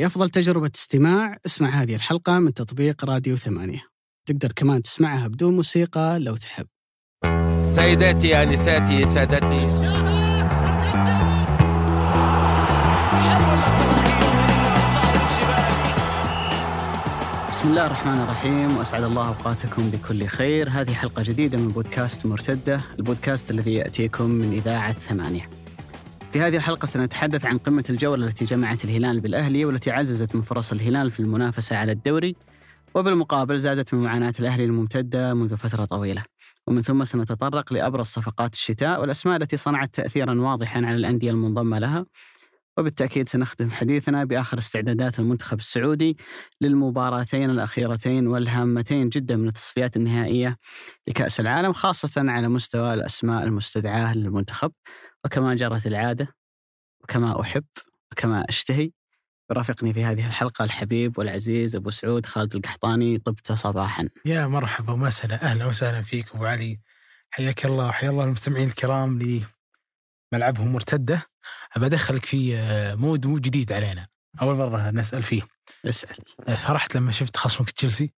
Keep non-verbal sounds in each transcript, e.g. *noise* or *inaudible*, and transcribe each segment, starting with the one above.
لأفضل تجربة استماع. اسمع هذه الحلقة من تطبيق راديو ثمانية. تقدر كمان تسمعها بدون موسيقى لو تحب. سيداتي آنساتي سادتي. بسم الله الرحمن الرحيم وأسعد الله أوقاتكم بكل خير، هذه حلقة جديدة من بودكاست مرتدة، البودكاست الذي يأتيكم من إذاعة ثمانية. في هذه الحلقة سنتحدث عن قمة الجولة التي جمعت الهلال بالأهلي والتي عززت من فرص الهلال في المنافسة على الدوري وبالمقابل زادت من معاناة الأهلي الممتدة منذ فترة طويلة. ومن ثم سنتطرق لأبرز صفقات الشتاء والأسماء التي صنعت تاثيرا واضحا على الأندية المنضمة لها وبالتأكيد سنختم حديثنا بآخر استعدادات المنتخب السعودي للمباراتين الأخيرتين والهامتين جدا من التصفيات النهائية لكأس العالم خاصة على مستوى الأسماء المستدعاة للمنتخب وكما جرت العادة وكما أحب وكما أشتهي يرافقني في هذه الحلقة الحبيب والعزيز أبو سعود خالد القحطاني طبت صباحا. يا مرحبا ومسهلا أهلا وسهلا فيك أبو علي. حياك الله وحيا الله المستمعين الكرام لملعبهم مرتدة. أدخلك في آه، مود مو جديد علينا. أول مرة نسأل فيه. اسأل. آه، فرحت لما شفت خصمك تشيلسي.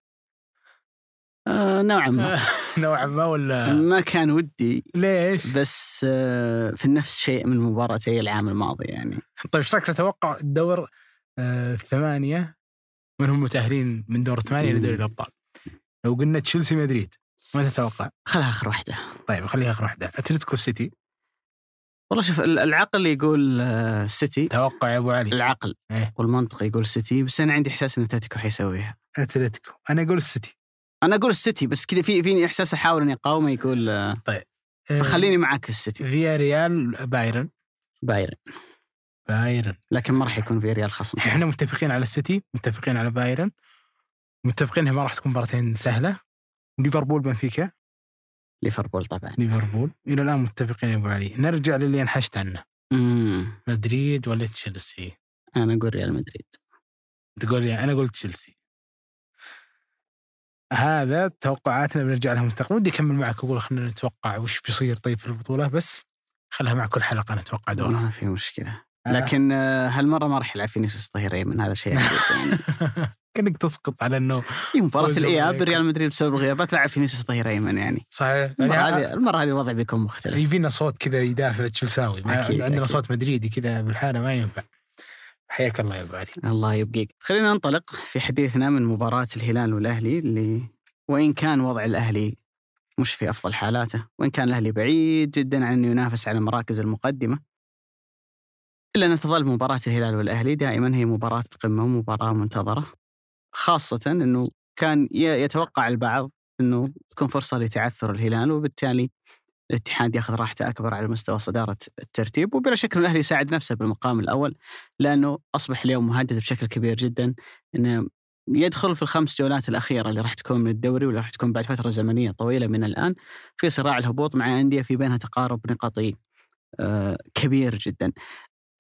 آه نوعا ما. *laughs* نوعا ما ولا؟ ما كان ودي ليش؟ بس آه في نفس شيء من مباراتي العام الماضي يعني. طيب إيش رأيك نتوقع الدور آه الثمانية؟ من هم متأهلين من دور الثمانية لدوري الأبطال. لو قلنا تشيلسي مدريد ما تتوقع؟ خلها آخر واحدة. طيب خليها آخر واحدة. أتلتيكو سيتي؟ والله شوف ال- العقل يقول آه، سيتي. توقع يا أبو علي. العقل إيه. والمنطق يقول سيتي بس أنا عندي إحساس إن أتلتيكو حيسويها. أتلتيكو. أنا أقول السيتي. أنا أقول السيتي بس كذا في فيني إحساس أحاول إني أقاومه يقول آه، فخليني معك في السيتي. فيا ريال بايرن. بايرن. بايرن. لكن ما راح يكون في ريال خصم. إحنا متفقين على السيتي متفقين على بايرن. متفقين إنها ما راح تكون مباراتين سهلة. ليفربول بنفيكا. ليفربول طبعا. ليفربول. إلى الآن متفقين يا أبو علي. نرجع للي انحشت عنه. مدريد ولا تشيلسي؟ أنا أقول ريال مدريد. تقول أنا قلت تشيلسي. هذا توقعاتنا بنرجع لها مستقبلا ودي أكمل معك أقول خلينا نتوقع وش بيصير طيب في البطولة بس خلها مع كل حلقة نتوقع دورها ما في مشكلة. لكن آه، هالمرة ما راح يلعب فينيسيوس ظهير من هذا شيء *laughs* يعني. كأنك تسقط على إنه في مباراة الاياب. ريال مدريد بسبب الغيابات لعب فينيسيوس ظهير أيمن يعني. صحيح. المرة يعني هذه المرة هذه الوضع بيكون مختلف. يبينا صوت كذا يدافع تشيلساوي. عندنا أكيد. صوت مدريدي كذا بالحالة ما ينفع. حياك الله يا أبو علي. الله يبقيك. خلينا ننطلق في حديثنا من مباراة الهلال والأهلي اللي وإن كان وضع الأهلي مش في أفضل حالاته وإن كان الأهلي بعيد جدا عن أنه ينافس على المراكز المقدمة. إلا أن تظل مباراة الهلال والأهلي دائما هي مباراة قمة ومباراة منتظرة خاصة أنه كان يتوقع البعض أنه تكون فرصة لتعثر الهلال وبالتالي الاتحاد ياخذ راحته أكبر على مستوى صدارة الترتيب وبلا شك أن الأهلي يساعد نفسه بالمقام الأول لأنه أصبح اليوم مهدد بشكل كبير جدا إنه يدخل في الخمس جولات الأخيرة اللي راح تكون من الدوري واللي راح تكون بعد فترة زمنية طويلة من الآن في صراع الهبوط مع أندية في بينها تقارب نقطي آه، كبير جدا.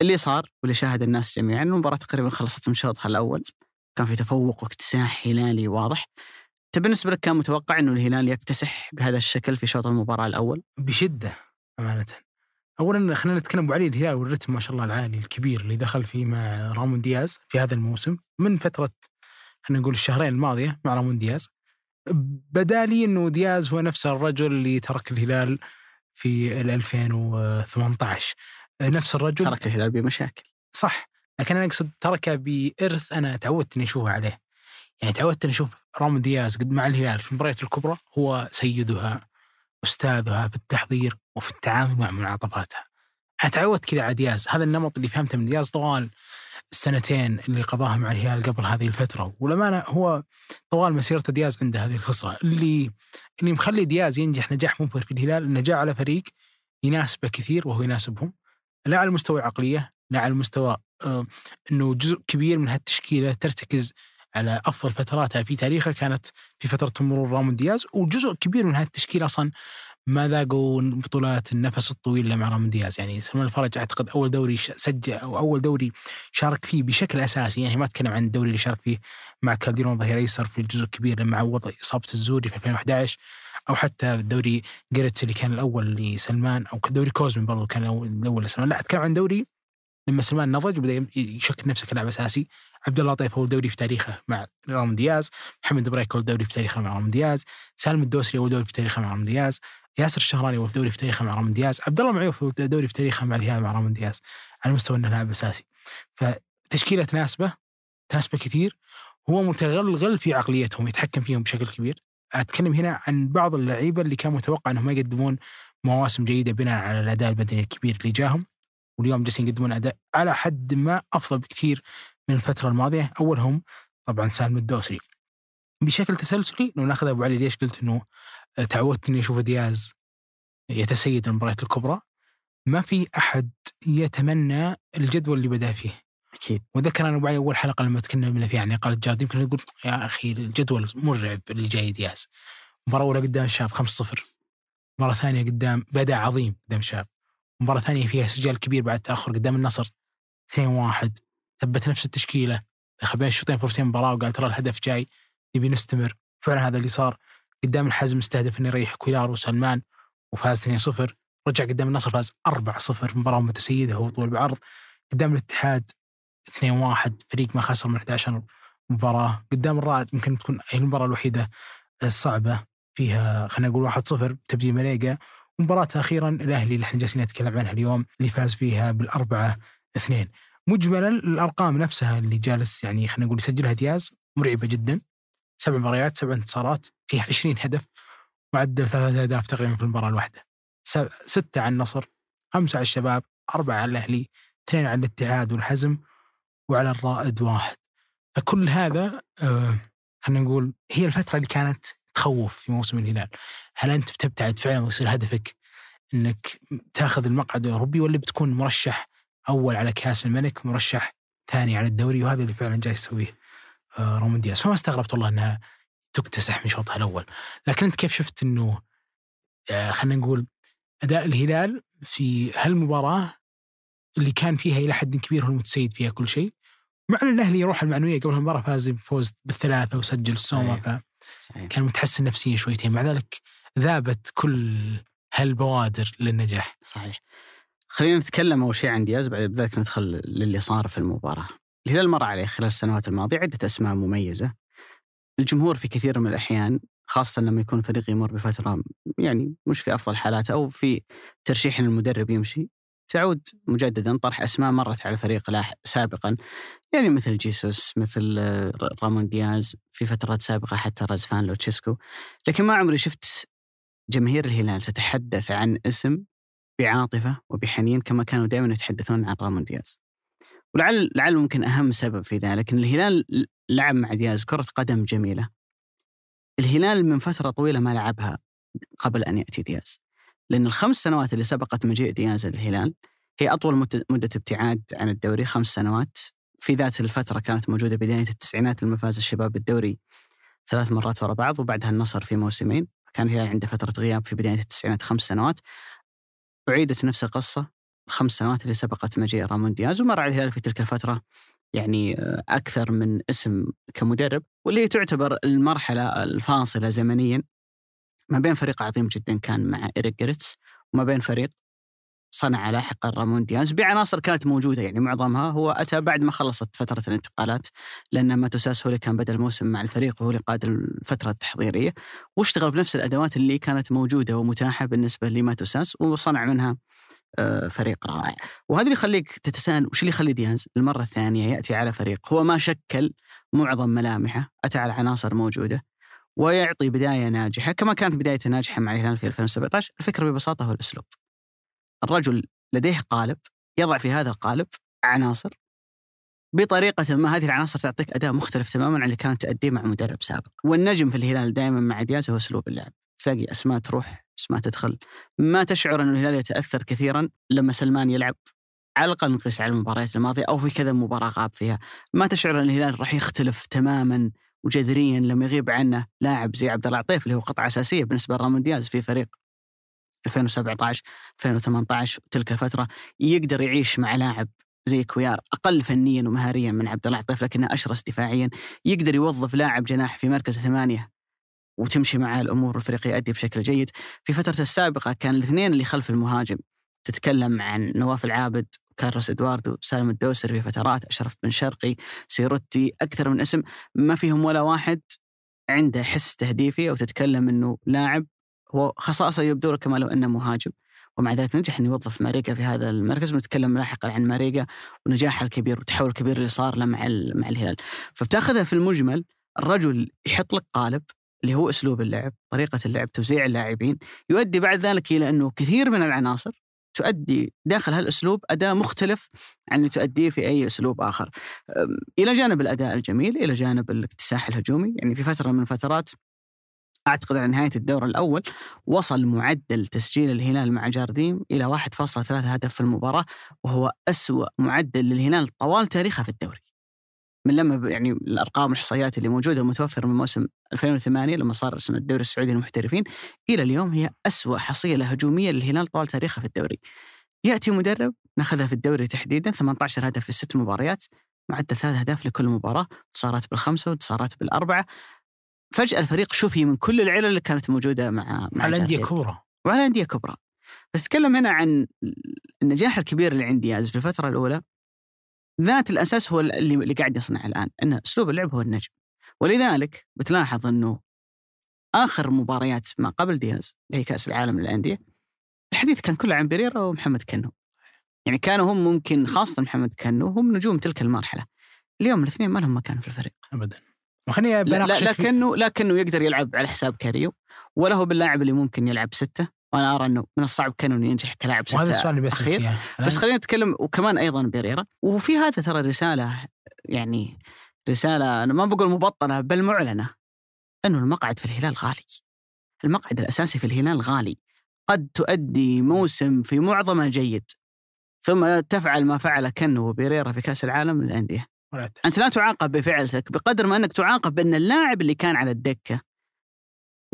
اللي صار واللي شاهد الناس جميعا المباراة تقريبا خلصت من شوطها الأول كان في تفوق واكتساح هلالي واضح. أنت بالنسبة لك كان متوقع إنه الهلال يكتسح بهذا الشكل في شوط المباراة الأول؟ بشدة أمانة. اولا خلينا نتكلم أبو علي الهلال والرتم ما شاء الله العالي الكبير اللي دخل فيه مع رامون دياز في هذا الموسم من فترة خلينا نقول الشهرين الماضية مع رامون دياز. بدا لي إنه دياز هو نفس الرجل اللي ترك الهلال في ال 2018 نفس الرجل ترك الهلال بمشاكل. صح لكن أنا أقصد تركه بإرث أنا تعودت إني أشوفه عليه. يعني تعودت إني أشوف رامون دياز قد مع الهلال في المباريات الكبرى هو سيدها أستاذها في التحضير وفي التعامل مع منعطفاتها. أنا تعودت كذا على دياز. هذا النمط اللي فهمته من دياز طوال السنتين اللي قضاها مع الهلال قبل هذه الفترة. والامانه هو طوال مسيرته دياز عنده هذه الخصله اللي اللي مخلي دياز ينجح نجاح مبهر في الهلال إنه جاء على فريق يناسبه كثير وهو يناسبهم لا على المستوى العقليه لا على المستوى آه، إنه جزء كبير من هالتشكيلة ترتكز على أفضل فتراتها في تاريخها كانت في فترة مرور رامون دياز وجزء كبير من هالتشكيله أصلا ما ذاقوا بطولات النفس الطويل مع رامون دياز. يعني سلمان الفرج أعتقد أول دوري سجل أو أول دوري شارك فيه بشكل أساسي. يعني ما أتكلم عن الدوري اللي شارك فيه مع كالديرون ظهير أيسر في الجزء الكبير لما عوض إصابة الزوري في 2011 أو حتى الدوري جيرتس اللي كان الأول لسلمان أو دوري كوزمي برضو كان الأول لسلمان. لا أتكلم عن دوري لما سلمان نضج وبدأ يشكل نفسه كلاعب أساسي عبد الله عطيف اول دوري في تاريخه مع رامون دياز محمد بريك اول دوري في تاريخه مع رامون دياز سالم الدوسري اول دوري في تاريخه مع رامون دياز ياسر الشهراني اول دوري في تاريخه مع رامون دياز عبد الله معيوف اول دوري في تاريخه مع الهلال مع رامون دياز على مستوى إنه لاعب أساسي. فتشكيلة تناسبة تناسبة كثير هو متغلغل في عقليتهم يتحكم فيهم بشكل كبير. أتكلم هنا عن بعض اللعيبة اللي كان متوقع إنهم ما يقدمون مواسم جيدة بناء على الأداء البدني الكبير اللي جاهم. واليوم جالسين يقدمون أداء على حد ما أفضل بكثير من الفترة الماضية. أولهم طبعا سالم الدوسري. بشكل تسلسلي لو ناخذ أبو علي ليش قلت إنه تعودت اني أشوف دياز يتسيد المباريات الكبرى؟ ما في أحد يتمنى الجدول اللي بدأ فيه. أكيد. وذكر أنا أبو علي أول حلقة لما تكلمنا فيها عن إقالة جاد. يمكن نقول يا أخي الجدول مرعب اللي جاي دياز. مباراة أولى قدام الشاب 5-0 مباراه ثانية قدام بدأ عظيم قدام الشاب مباراة ثانية فيها سجال كبير بعد تأخر قدام النصر. 2-1 ثبت نفس التشكيلة. دخل بين الشوطين فرصتين مباراه وقال ترى الهدف جاي. نبي نستمر. فعلا هذا اللي صار. قدام الحزم استهدف إنه يريح كويلار وسلمان وفاز 2-0 رجع قدام النصر فاز 4-0 مباراة متسيده هو طول بعرض قدام الاتحاد 2-1 فريق ما خسر من 11 مباراة. قدام الرائد يمكن تكون هي المباراة الوحيدة الصعبة. فيها خلينا نقول 1-0 تبديل مليقا ومباراة أخيرا الأهلي اللي إحنا جالسين نتكلم عنها اليوم اللي فاز فيها بالأربعة اثنين. مجملا الأرقام نفسها اللي جالس يعني خلينا نقول يسجلها دياز مرعبة جدا. سبع مباريات سبع انتصارات فيها 20 هدف معدل ثلاثة أهداف تقريبا في المباراة الواحدة. ستة على النصر خمسة على الشباب أربعة على الأهلي اثنين على الاتحاد والحزم وعلى الرائد واحد. فكل هذا آه خلينا نقول هي الفترة اللي كانت تخوف في موسم الهلال. هل أنت بتبتعد فعلا ويصير هدفك أنك تأخذ المقعد الأوروبي ولا بتكون مرشح أول على كأس الملك مرشح ثاني على الدوري؟ وهذا اللي فعلا جاي يسويه آه رومان دياز. فما استغربت والله أنها تكتسح من شوطها الأول. لكن أنت كيف شفت أنه آه خلينا نقول أداء الهلال في هالمباراة اللي كان فيها إلى حد كبير هو المتسيد فيها كل شيء مع إن الأهلي يروح المعنوية قبل المباراة فاز بفوز بالثلاثة وسجل السومه صحيح. صحيح متحسن نفسيا شويتين مع ذلك ذابت كل هالبوادر للنجاح صحيح خلينا نتكلم أول شيء عن دياز بعد ذلك ندخل للي صار في المباراة. الهلال مر عليه خلال السنوات الماضية عدة أسماء مميزة. الجمهور في كثير من الأحيان خاصة لما يكون فريق يمر بفترة يعني مش في أفضل حالاته أو في ترشيح المدرب يمشي تعود مجددا طرح أسماء مرت على الفريق سابقا يعني مثل جيسوس مثل آه، رامون دياز في فترات سابقة حتى رازفان لوتشيسكو لكن ما عمري شفت جماهير الهلال تتحدث عن اسم بعاطفة وبحنين كما كانوا دائما يتحدثون عن رامون دياز. ولعل لعل ممكن أهم سبب في ذلك إن الهلال لعب مع دياز كرة قدم جميلة. الهلال من فترة طويلة ما لعبها قبل أن يأتي دياز. لأن الخمس سنوات اللي سبقت مجيء دياز للهلال هي أطول مد- مدة ابتعاد عن الدوري خمس سنوات. في ذات الفترة كانت موجودة بداية التسعينات لما فاز الشباب بالدوري ثلاث مرات ورا بعض وبعدها النصر في موسمين. كان الهلال عنده فترة غياب في بداية التسعينات خمس سنوات. أعيدت نفس القصة الخمس سنوات اللي سبقت مجيء رامون دياز ومر على الهلال في تلك الفترة يعني آه، أكثر من اسم كمدرب واللي تعتبر المرحلة الفاصلة زمنيا ما بين فريق عظيم جدا كان مع إيريك جريتس وما بين فريق صنع لاحقا رامون دياز. بعناصر كانت موجودة يعني معظمها. هو أتى بعد ما خلصت فترة الانتقالات لأن ماتوساس هو اللي كان بدأ الموسم مع الفريق وهو اللي قاد الفترة التحضيرية واشتغل بنفس الأدوات اللي كانت موجودة ومتاحة بالنسبة لماتوساس وصنع منها آه، فريق رائع. وهذا اللي يخليك تتساءل وش اللي يخلي دياز المرة الثانية يأتي على فريق؟ هو ما شكل معظم ملامحه أتى على عناصر موجودة. ويعطي بداية ناجحة كما كانت بدايته ناجحة مع الهلال في 2017 الفكرة ببساطة هو الأسلوب. الرجل لديه قالب يضع في هذا القالب عناصر بطريقة ما هذه العناصر تعطيك أداء مختلف تماما عن اللي كانت تأديه مع مدرب سابق. والنجم في الهلال دائما مع دياز هو أسلوب اللعب. تلاقي أسماء تروح أسماء تدخل. ما تشعر أن الهلال يتأثر كثيرا لما سلمان يلعب على الأقل نقيس على المباريات الماضية أو في كذا مباراة غاب فيها. ما تشعر أن الهلال راح يختلف تماما وجذريا لما يغيب عنه لاعب زي عبد الله عطيف اللي هو قطعة أساسية بالنسبة لرامون دياز في فريق 2017 2018 تلك الفترة يقدر يعيش مع لاعب زي كويار أقل فنيا ومهاريا من عبد الله عطيف لكنه أشرس دفاعيا يقدر يوظف لاعب جناح في مركز ثمانية وتمشي معه الأمور والفريق يؤدي بشكل جيد. في فترة السابقة كان الاثنين اللي خلف المهاجم. تتكلم عن نواف العابد كارلوس إدواردو سالم الدوسري في فترات أشرف بن شرقي سيروتي أكثر من اسم. ما فيهم ولا واحد عنده حس تهديفي أو تتكلم إنه لاعب. هو خصائصه يبدو كما لو أنه مهاجم. ومع ذلك نجح إنه يوظف ماريجا في هذا المركز. ونتكلم لاحقا عن ماريجا ونجاحه الكبير والتحول الكبير اللي صار له مع مع الهلال. فبتاخذها في المجمل الرجل يحط لك قالب اللي هو أسلوب اللعب، طريقة اللعب، توزيع اللاعبين، يؤدي بعد ذلك إلى إنه كثير من العناصر تؤدي داخل هالأسلوب اداء مختلف عن اللي تؤديه في أي أسلوب آخر. إلى جانب الأداء الجميل، إلى جانب الاكتساح الهجومي، يعني في فترة من الفترات أعتقد على نهاية الدور الأول وصل معدل تسجيل الهلال مع جارديم إلى 1.3 هدف في المباراة وهو أسوأ معدل للهلال طوال تاريخه في الدوري. من لما يعني الأرقام والإحصائيات اللي موجودة ومتوفرة من موسم 2008 لما صار اسم الدوري السعودي للمحترفين إلى اليوم هي أسوأ حصيلة هجومية للهلال طوال تاريخه في الدوري. يأتي مدرب ناخذها في الدوري تحديدا 18 هدف في ست مباريات معدل ثلاث أهداف لكل مباراة انتصارات بالخمسة وانتصارات بالأربعة فجأة الفريق شفي من كل العلل اللي كانت موجودة مع مع على أندية. كبرى وعلى أندية كبرى. بس اتكلم هنا عن النجاح الكبير اللي عند دياز في الفترة الأولى ذات الأساس هو اللي, اللي قاعد يصنع الآن ان أسلوب اللعب هو النجم. ولذلك بتلاحظ إنه آخر مباريات ما قبل دياز اللي هي كأس العالم للأندية الحديث كان كله عن بيريرا ومحمد كنو. يعني كانوا هم ممكن خاصة محمد كنو هم نجوم تلك المرحلة. اليوم الاثنين ما لهم مكان في الفريق. ابدا وخليني لا, لكنه لكنه يقدر يلعب على حساب كاريو ولا هو باللاعب اللي ممكن يلعب ستة وأنا ارى انه من الصعب كانه إنه ينجح كلاعب وهذا ستة السؤال اللي. اياه بس خلينا نتكلم وكمان أيضا بيريرا وفي هذا ترى رسالة يعني رسالة أنا ما بقول مبطنة بل معلنة أنه المقعد في الهلال غالي. المقعد الأساسي في الهلال غالي. قد تؤدي موسم في معظمه جيد ثم تفعل ما فعل كنو وبيريرا في كأس العالم للأندية. أنت لا تعاقب بفعلتك بقدر ما أنك تعاقب بأن اللاعب اللي كان على الدكة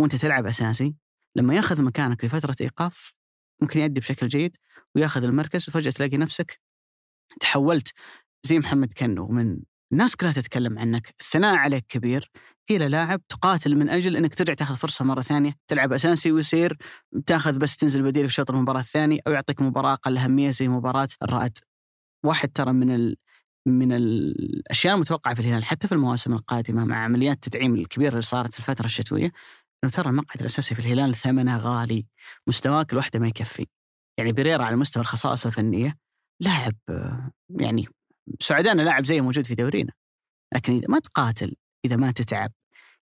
وأنت تلعب أساسي لما ياخذ مكانك لفترة إيقاف ممكن يأدي بشكل جيد وياخذ المركز وفجأة تلاقي نفسك تحولت زي محمد كنو من الناس كلها تتكلم عنك الثناء عليك كبير إلى لاعب تقاتل من أجل إنك ترجع تاخذ فرصة مرة ثانية تلعب أساسي ويصير تاخذ بس تنزل بديل في شوط المباراة الثاني أو يعطيك مباراة أقل أهمية زي مباراة الرائد. واحد ترى من ال... من الأشياء المتوقعة في الهلال حتى في المواسم القادمة مع عمليات التدعيم الكبيرة اللي صارت في الفترة الشتوية إنه ترى المقعد الأساسي في الهلال ثمنه غالي مستواك لوحده ما يكفي. يعني بيريرا على مستوى الخصائص الفنية لاعب يعني سعدانا لاعب زيه موجود في دورينا. لكن إذا ما تقاتل إذا ما تتعب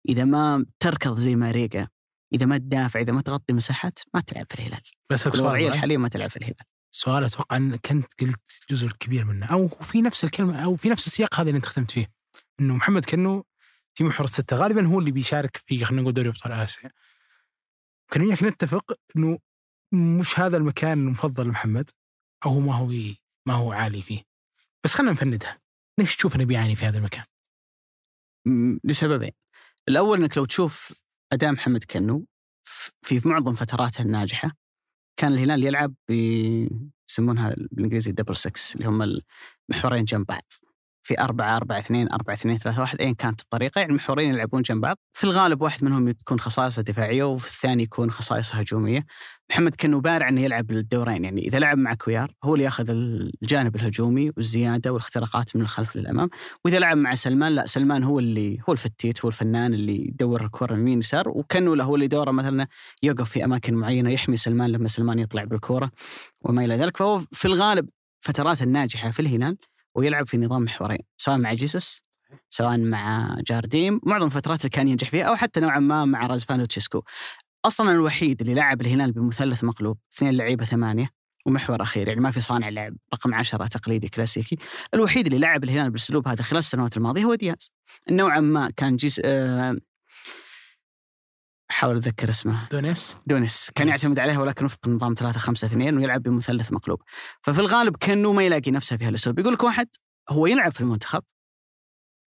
إذا ما تركض زي ما ريقا إذا ما تدافع إذا ما تغطي مساحات ما تلعب في الهلال. سؤال الوضعيه. الحالية ما تلعب في الهلال. سؤال أتوقع انك انت قلت جزء كبير منه أو في نفس الكلمة أو في نفس السياق هذا اللي أنت ختمت فيه إنه محمد كنو في محور الستة غالبا هو اللي بيشارك في خلينا نقول دوري أبطال آسيا. كان وياك نتفق إنه مش هذا المكان المفضل لمحمد أو ما هو ما هو عالي فيه. بس خلينا نفندها. ليش تشوف إنه بيعاني في هذا المكان؟ لسببين الأول إنك لو تشوف أداء محمد كنو في معظم فتراته الناجحة كان الهلال يلعب يسمونها بالإنجليزي دبل 6 اللي هم المحورين جنب بعض في 4 4 2 4 2 3 1 ايا كانت الطريقة. يعني المحورين يلعبون جنب بعض. في الغالب واحد منهم تكون خصائصه دفاعية وفي الثاني يكون خصائصه هجومية. محمد كنو بارع إنه يلعب الدورين. يعني إذا لعب مع كويار هو اللي ياخذ الجانب الهجومي والزيادة والاختراقات من الخلف للأمام. وإذا لعب مع سلمان لا سلمان هو اللي هو الفتيت هو الفنان اللي يدور الكرة يمين يسار وكنو له هو اللي دوره مثلا يقف في أماكن معينة يحمي سلمان لما سلمان يطلع بالكوره وما إلى ذلك. فهو في الغالب فترات الناجحة في الهلال. ويلعب في نظام محورين سواء مع جيسوس سواء مع جارديم معظم الفترات اللي كان ينجح فيها أو حتى نوعا ما مع رازفان لوشيسكو أصلا الوحيد اللي لعب الهلال بمثلث مقلوب اثنين لعيبة ثمانية ومحور أخير يعني ما في صانع لعب رقم عشرة تقليدي كلاسيكي. الوحيد اللي لعب الهلال بالاسلوب هذا خلال السنوات الماضية هو دياز. نوعا ما كان جيس آه احاول أتذكر اسمه. دونيس؟ دونيس. كان دونيس. يعتمد عليها ولكن وفق نظام 3 5 2 ويلعب بمثلث مقلوب. ففي الغالب كنو ما يلاقي نفسه في هالأسلوب. يقول لك واحد هو يلعب في المنتخب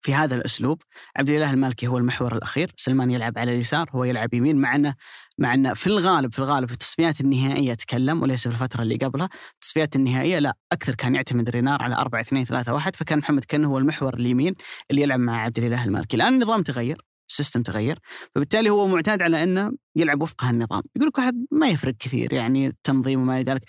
في هذا الأسلوب. عبد الإله المالكي هو المحور الأخير. سلمان يلعب على اليسار هو يلعب يمين مع انه مع إنه في الغالب في الغالب في التصفيات النهائية اتكلم وليس في الفترة اللي قبلها. التصفيات النهائية لا أكثر كان يعتمد رينار على 4 2 3 1 فكان محمد كنو هو المحور اليمين اللي يلعب مع عبد الإله المالكي. الآن النظام تغير. ال system تغير. فبالتالي هو معتاد على أنه يلعب وفق هالنظام. يقول لك واحد ما يفرق كثير يعني التنظيم وما إلى ذلك.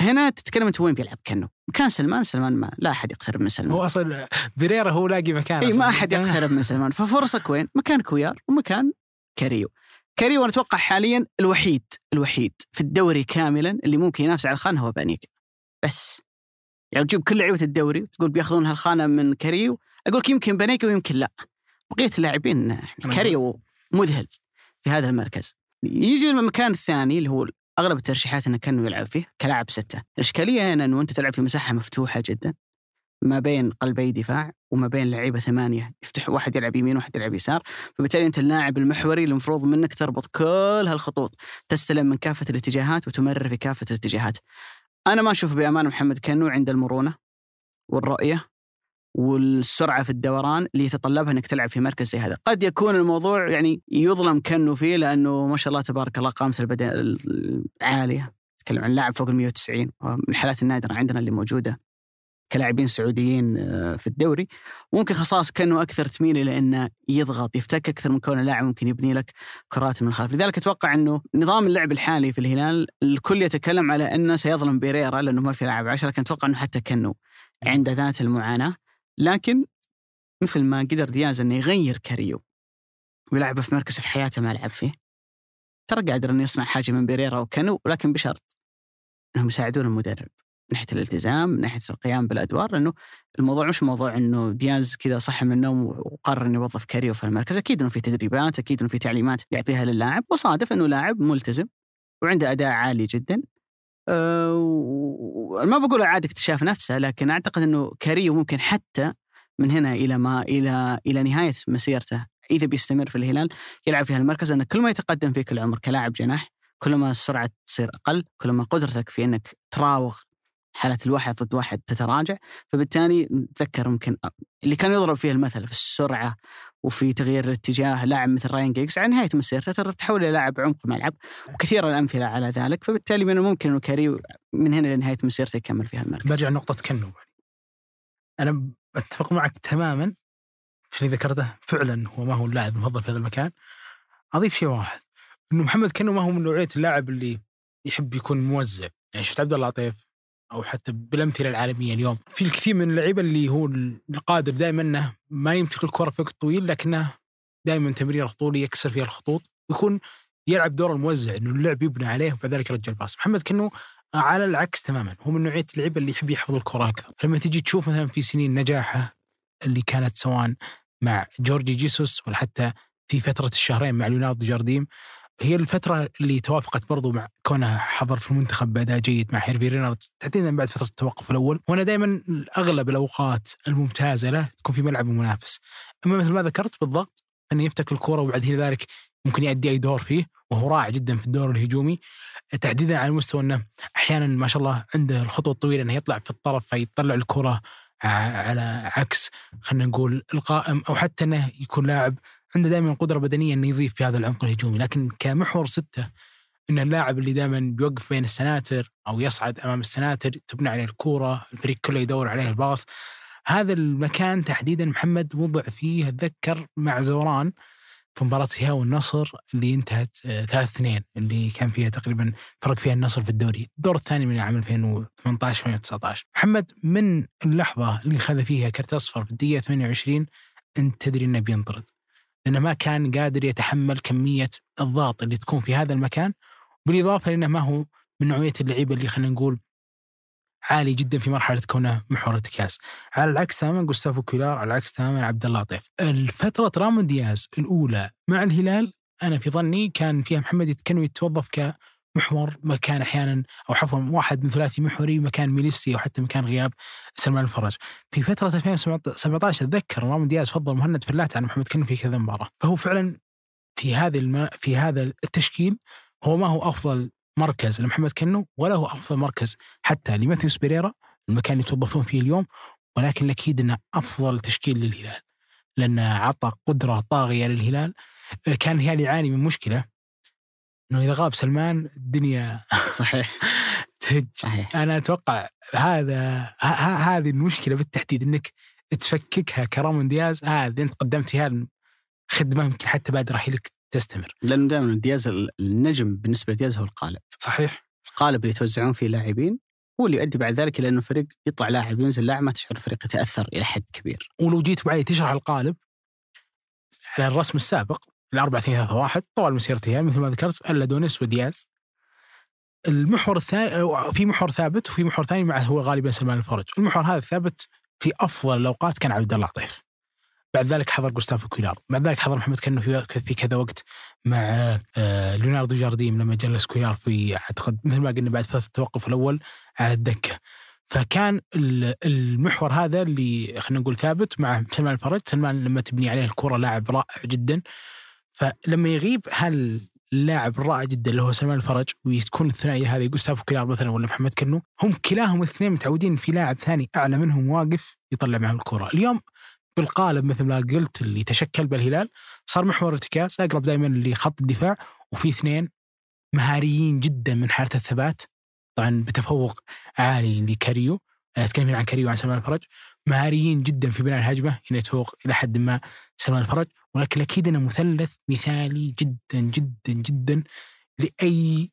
هنا تتكلم أنت وين بيلعب كنو مكان سلمان سلمان ما لا أحد يقترب من سلمان. هو أصلا بيريرا هو لاقي مكان اي. ما أحد يقترب من سلمان. ففرصك وين؟ مكان كويار ومكان كاريو. كاريو أنا أتوقع حاليا الوحيد الوحيد في الدوري كاملا اللي ممكن ينافس على الخانة هو بانيجا. بس. يعني تجيب كل لعيبة الدوري وتقول بيأخذون هالخانة من كاريو. أقول يمكن بانيجا ويمكن لا. بقية اللاعبين كاريو مذهل في هذا المركز. يجي المكان الثاني اللي هو أغلب الترشيحات إنه كنو يلعب فيه كلاعب ستة. الاشكاليه هنا إنه أنت تلعب في مساحة مفتوحة جدا ما بين قلبي دفاع وما بين لعيبة ثمانية. يفتح واحد يلعب يمين وواحد يلعب يسار. فبالتالي أنت اللاعب المحوري اللي المفروض منك تربط كل هالخطوط. تستلم من كافة الاتجاهات وتمرر في كافة الاتجاهات. أنا ما أشوف بأمان محمد كنو عند المرونة والرؤية. والسرعة في الدوران اللي يتطلبها إنك تلعب في مركز زي هذا، قد يكون الموضوع يعني يظلم كنو فيه لأنه ما شاء الله تبارك الله قامته البدنيه عاليه، تكلم عن لاعب فوق ال 190 من الحالات النادرة عندنا اللي موجودة كلاعبين سعوديين آه، في الدوري. وممكن خصائص كأنه أكثر تميل إلى إنه يضغط يفتك أكثر من كونه لاعب ممكن يبني لك كرات من الخلف، لذلك أتوقع إنه نظام اللعب الحالي في الهلال الكل يتكلم على إنه سيظلم بيريرا لأنه ما في لاعب عشرة. لكن أتوقع إنه حتى كأنه عنده ذات المعاناة. لكن مثل ما قدر دياز إنه يغير كاريو ويلعبه في مركز في حياته ما لعب فيه ترى قادر إنه يصنع حاجة من بيريرا وكنو ولكن بشرط إنهم يساعدون المدرب من ناحية الالتزام من ناحية القيام بالأدوار لأنه الموضوع مش موضوع إنه دياز كذا صحى من النوم وقرر إنه يوظف كاريو في المركز. أكيد إنه في تدريبات أكيد إنه في تعليمات يعطيها للاعب وصادف إنه لاعب ملتزم وعنده أداء عالي جدا. أه ما بقول اعاد اكتشاف نفسه لكن أعتقد إنه كاريو ممكن حتى من هنا إلى ما إلى إلى نهاية مسيرته إذا بيستمر في الهلال يلعب في هالمركز لأن كل ما يتقدم فيك العمر كلاعب جناح كل ما السرعة تصير أقل كل ما قدرتك في إنك تراوغ حالة الواحد ضد واحد تتراجع فبالتالي نتذكر ممكن اللي كان يضرب فيه المثل في السرعة وفي تغيير الاتجاه لاعب مثل راين جيجز على نهاية مسيرته ترى تحول إلى لاعب عمق ملعب وكثير الأمثلة على ذلك فبالتالي من الممكن أنه كاريو من هنا لنهاية مسيرته يكمل في هالمركز برجع نقطة كنو. أنا أتفق معك تماما في اللي ذكرته فعلا هو ما هو اللاعب المفضل في هذا المكان. أضيف شيء واحد إنه محمد كنو ما هو من نوعية اللاعب اللي يحب يكون موزع. يعني شفت عبد الله لطيف أو حتى بالأمثلة العالمية اليوم. في الكثير من اللعيبة اللي هو القادر دائما أنه ما يمسك الكرة في وقت طويل لكنه دائما تمرير طولي يكسر فيها الخطوط ويكون يلعب دور الموزع إنه اللعب يبنى عليه وبعد ذلك يرجع الباص. محمد كنو على العكس تماما. هو من نوعية اللعيبة اللي يحب يحفظ الكرة أكثر. لما تجي تشوف مثلا في سنين نجاحه اللي كانت سواء مع جورجي جيسوس ولا حتى في فترة الشهرين مع ليوناردو جارديم هي الفترة اللي توافقت برضو مع كونه حضر في المنتخب بأداء جيد مع هيرفي رينارد تحديدا بعد فترة التوقف الأول. وأنا دائما أغلب الأوقات الممتازة له تكون في ملعب المنافس. أما مثل ما ذكرت بالضبط أنه يفتك الكرة وبعد ذلك ممكن يؤدي أي دور فيه وهو رائع جدا في الدور الهجومي. تحديدا على مستوى أنه أحيانا ما شاء الله عنده الخطوة الطويلة أنه يطلع في الطرف فيطلع الكرة على عكس خلينا نقول القائم أو حتى أنه يكون لاعب عنده دائما قدرة بدنية أنه يضيف في هذا العمق الهجومي لكن كمحور ستة أن اللاعب اللي دائما بيوقف بين السناتر أو يصعد أمام السناتر تبنى عليه الكورة الفريق كله يدور عليه الباص. هذا المكان تحديدا محمد وضع فيه أتذكر مع زوران في مباراة هيا والنصر اللي انتهت آه، ثلاث اثنين اللي كان فيها تقريبا فرق فيها النصر في الدوري. الدور الثاني من عام 2018 2019 محمد من اللحظة اللي خذ فيها كرت أصفر في الدقيقة 28 أنت تدري أنه بينطرد. لأنه ما كان قادر يتحمل كمية الضغط اللي تكون في هذا المكان بالإضافة لأنه ما هو من نوعية اللعيبة اللي خلينا نقول عالي جدا في مرحلة كونه محور ارتكاز على العكس تماما جوستافو كولار على العكس تماما عبد الله لطيف الفترة رامون دياز الأولى مع الهلال أنا في ظني كان فيها محمد يتكلم يتوظف كمحور مكان أحيانا أو عفوا واحد من ثلاثي محوري مكان ميليسي أو حتى مكان غياب سلمان الفرج. في فترة 2017 أتذكر رامون دياز فضل مهند فلات عن محمد كنو في كذا مباراة. فهو فعلا في هذه الم... في هذا التشكيل هو ما هو أفضل مركز لمحمد كنو ولا هو أفضل مركز حتى لماثيوس بيريرا المكان اللي يتوظفون فيه اليوم. ولكن أكيد أنه أفضل تشكيل للهلال. لأنه عطى قدرة طاغية للهلال. كان الهلال يعاني من مشكلة. إنه إذا غاب سلمان الدنيا صحيح. *laughs* تهج. صحيح. أنا أتوقع هذا هذه المشكلة بالتحديد إنك تفككها كرامون دياز. هذا أنت قدمت فيها خدمة يمكن حتى بعد رحيلك تستمر. لأنه دائما دياز النجم بالنسبة لدياز هو القالب. صحيح. القالب اللي يتوزعون فيه لاعبين هو اللي يؤدي بعد ذلك إلى إنه الفريق يطلع لاعب ينزل لاعب ما تشعر الفريق يتأثر إلى حد كبير. ولو جيت بعدين تشرح القالب على الرسم السابق الأربعة اثنين ثلاثة واحد طوال مسيرتها مثل ما ذكرت ألا دونيس ودياز. المحور الثاني في محور ثابت وفي محور ثاني مع هو غالبا سلمان الفرج المحور هذا ثابت في أفضل الأوقات كان عبد الله عطيف بعد ذلك حضر جوستافو كويلار بعد ذلك حضر محمد كنو في كذا وقت مع آه، ليوناردو جارديم لما جلس كويلار في أعتقد مثل ما قلنا بعد فترة التوقف الأول على الدكة. فكان ال- المحور هذا اللي خلينا نقول ثابت مع سلمان الفرج. سلمان لما تبني عليه الكرة لاعب رائع جدا. فلما يغيب هل اللاعب الرائع جدا اللي هو سلمان الفرج وتكون الثنائية هذه جوستافو كويلار مثلا ولا محمد كنو هم كلاهم الاثنين متعودين في لاعب ثاني أعلى منهم واقف يطلع معهم الكرة. اليوم بالقالب مثل ما قلت اللي تشكل بالهلال صار محور ارتكاز أقرب دائما لخط الدفاع وفي اثنين مهاريين جدا من حالة الثبات طبعا بتفوق عالي لكاريو أنا أتكلم عن كاريو وعن سلمان الفرج مهاريين جدا في بناء الهجمة هنا يتفوق إلى حد ما سلمان الفرج. ولكن أكيد أنه مثلث مثالي جدا جدا جدا لأي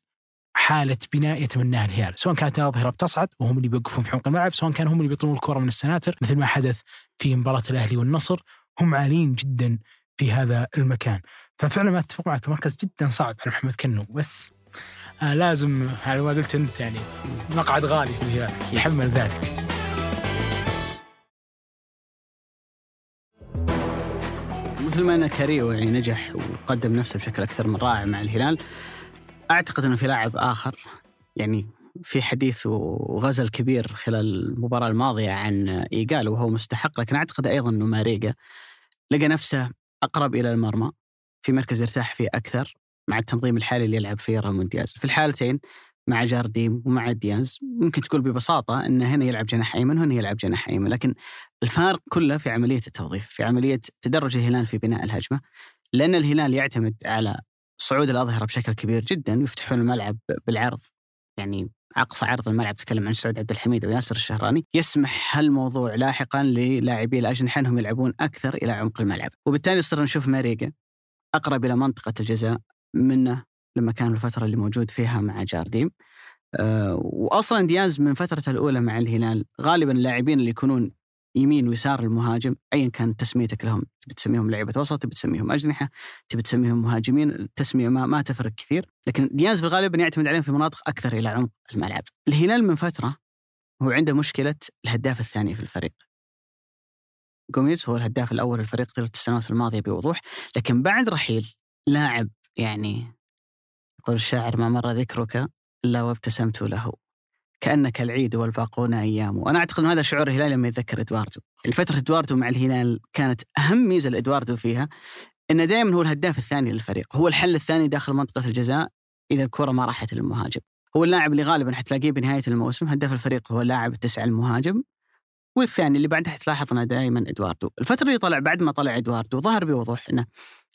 حالة بناء يتمناها الهلال، سواء كانت الأظهرة بتصعد وهم اللي بيوقفون في عمق الملعب، سواء كانوا هم اللي بيطلبون الكرة من السناتر مثل ما حدث في مباراة الأهلي والنصر، هم عاليين جدا في هذا المكان، ففعلا ما أتفق معك المركز جدا صعب على محمد كنو. بس آه لازم على ما قلت أنت يعني مقعد غالي في الهلال. يحمل ذلك. مثل ما أن كاريو يعني نجح وقدم نفسه بشكل أكثر من رائع مع الهلال. أعتقد إنه في لاعب آخر يعني في حديث وغزل كبير خلال المباراة الماضية عن إيجالو وهو مستحق لكن أعتقد أيضا أنه ماريجا لقى نفسه أقرب إلى المرمى في مركز يرتاح فيه أكثر مع التنظيم الحالي اللي يلعب فيه رامون دياز. في الحالتين مع جارديم ومع دياز. ممكن تقول ببساطة أن هنا يلعب جناح أيمن وهنا يلعب جناح أيمن لكن الفارق كله في عملية التوظيف في عملية تدرج الهلال في بناء الهجمة لأن الهلال يعتمد على صعود الأظهرة بشكل كبير جدا ويفتحون الملعب بالعرض. يعني أقصى عرض الملعب تكلم عن سعود عبد الحميد وياسر الشهراني يسمح هالموضوع لاحقا للاعبي الأجنحة إنهم يلعبون أكثر إلى عمق الملعب. وبالتالي صرنا نشوف ماريجا أقرب إلى منطقة الجزاء منه لما كان الفترة اللي موجود فيها مع جارديم. أه واصلا دياز من فترته الأولى مع الهلال غالبا اللاعبين اللي يكونون يمين ويسار المهاجم ايا كان تسميتك لهم تبي تسميهم لعيبة وسط تبي تسميهم أجنحة تبي تسميهم مهاجمين التسمية ما, ما تفرق كثير. لكن دياز الغالب يعتمد عليهم في مناطق أكثر إلى عمق الملعب. الهلال من فترة هو عنده مشكلة الهداف الثاني في الفريق. جوميز هو الهداف الأول للفريق طيله السنوات الماضيه بوضوح. لكن بعد رحيل لاعب يعني يقول الشاعر ما مر ذكرك إلا وابتسمت له كأنك العيد والباقون أيام. وأنا أعتقد إن هذا شعور الهلال لما يتذكر إدواردو. يعني فترة إدواردو مع الهلال كانت أهم ميزة لإدواردو فيها إنه دائما هو الهداف الثاني للفريق هو الحل الثاني داخل منطقة الجزاء إذا الكرة ما راحت للمهاجم. هو اللاعب اللي غالبا حتلاقيه بنهاية الموسم هداف الفريق هو اللاعب التسعه المهاجم والثاني اللي بعده حتلاحظ انه دائما إدواردو. الفترة اللي طلع بعد ما طلع إدواردو ظهر بوضوح إنه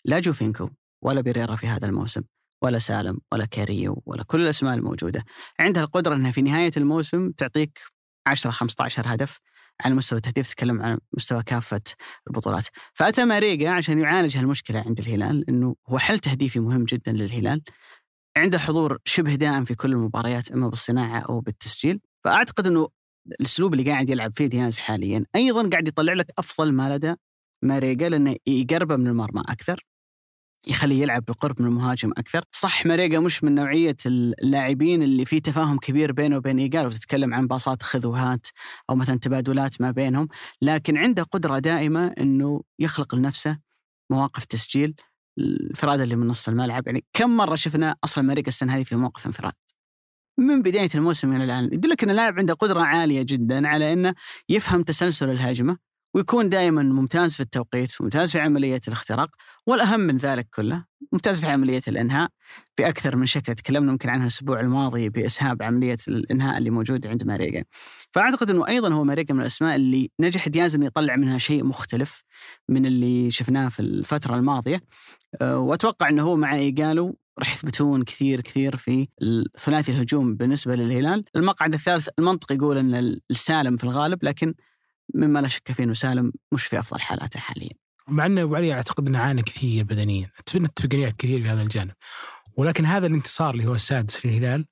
لا جوفينكو ولا بيريرا في هذا الموسم. ولا سالم ولا كاريو ولا كل الأسماء الموجودة. عندها القدرة إنها في نهاية الموسم تعطيك 10 15 هدف على مستوى التهديف تتكلم عن مستوى كافة البطولات. فأتى ماريجا عشان يعالج هالمشكلة عند الهلال إنه هو حل تهديفي مهم جدا للهلال. عنده حضور شبه دائم في كل المباريات إما بالصناعة أو بالتسجيل. فأعتقد إنه الأسلوب اللي قاعد يلعب فيه دياز حاليا أيضا قاعد يطلع لك أفضل ما لدى ماريجا لأنه يقربه من المرمى أكثر. يخليه يلعب بالقرب من المهاجم أكثر، صح ماريجا مش من نوعية اللاعبين اللي في تفاهم كبير بينه وبين إيجار وتتكلم عن باصات خذ وهات أو مثلا تبادلات ما بينهم، لكن عنده قدرة دائمة إنه يخلق لنفسه مواقف تسجيل الانفراد اللي من نص الملعب، يعني كم مرة شفنا أصلا ماريجا السنة هذه في موقف انفراد. من بداية الموسم إلى الآن. يدلك إن اللاعب عنده قدرة عالية جدا على إنه يفهم تسلسل الهجمة ويكون دائما ممتاز في التوقيت ممتاز في عملية الاختراق والأهم من ذلك كله ممتاز في عملية الإنهاء بأكثر من شكل. تكلمنا ممكن عنها الأسبوع الماضي بإسهاب عملية الإنهاء اللي موجود عند ماريجا فأعتقد أنه أيضا هو ماريجا من الأسماء اللي نجح دياز أنه يطلع منها شيء مختلف من اللي شفناه في الفترة الماضية. وأتوقع أنه هو مع إيجالو راح يثبتون كثير كثير في ثلاثي الهجوم بالنسبة للهلال. المقعد الثالث المنطق يقول أن السالم في الغالب لكن مما لا شك فيه إنه سالم مش في أفضل حالاته حاليا. مع إنه ابو علي أعتقد إنه عانى كثير بدنيا، نتفق وياك كثير في هذا الجانب. ولكن هذا الانتصار اللي هو السادس للهلال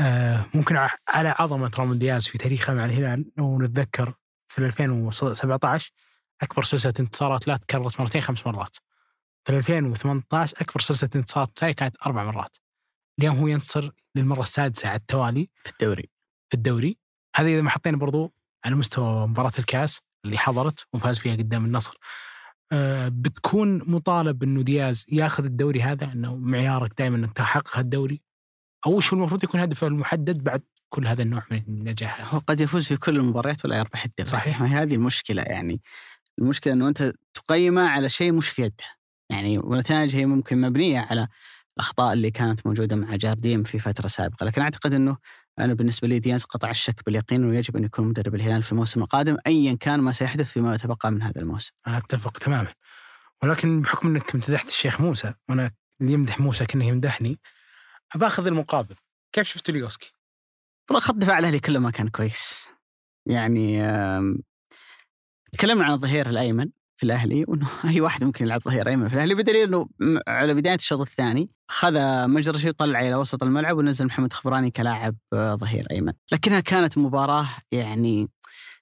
آه ممكن على عظمه رامون دياز في تاريخه مع الهلال لو نتذكر في 2017 أكبر سلسلة انتصارات لا تكررت مرتين خمس مرات. في 2018 أكبر سلسلة انتصارات متتاليه كانت أربع مرات. اليوم هو ينتصر للمرة السادسة على التوالي في الدوري في الدوري هذا إذا ما حطينا برضو على مستوى مباراة الكاس اللي حضرت وفاز فيها قدام النصر. آه، بتكون مطالب إنه دياز ياخذ الدوري هذا؟ إنه معيارك دائما إنك تحقق الدوري؟ أو وش المفروض يكون هدفه المحدد بعد كل هذا النوع من النجاح؟ هو قد يفوز في كل المباريات ولا يربح الدوري. صحيح. هذه المشكلة يعني. المشكلة إنه أنت تقيمه على شيء مش في يده. يعني ونتائج هي ممكن مبنية على الأخطاء اللي كانت موجودة مع جارديم في فترة سابقة. لكن أعتقد إنه أنا بالنسبة لي ديانز قطع الشك باليقين انه يجب أن يكون مدرب الهلال في الموسم القادم ايا كان ما سيحدث فيما يتبقى من هذا الموسم. أنا أتفق تماما. ولكن بحكم إنك مدحت الشيخ موسى وأنا اللي يمدح موسى كأنه يمدحني باخذ المقابل. كيف شفت اليوسكي؟ والله خط دفاع الأهلي كله ما كان كويس. يعني تكلمنا عن الظهير الأيمن. في الأهلي وإنه *laughs* أي واحد ممكن يلعب ظهير أيمن في الأهلي. بدليل إنه على بداية الشوط الثاني خذ مجرشي وطلع إلى وسط الملعب ونزل محمد خبراني كلاعب آه، ظهير أيمن. لكنها كانت مباراة يعني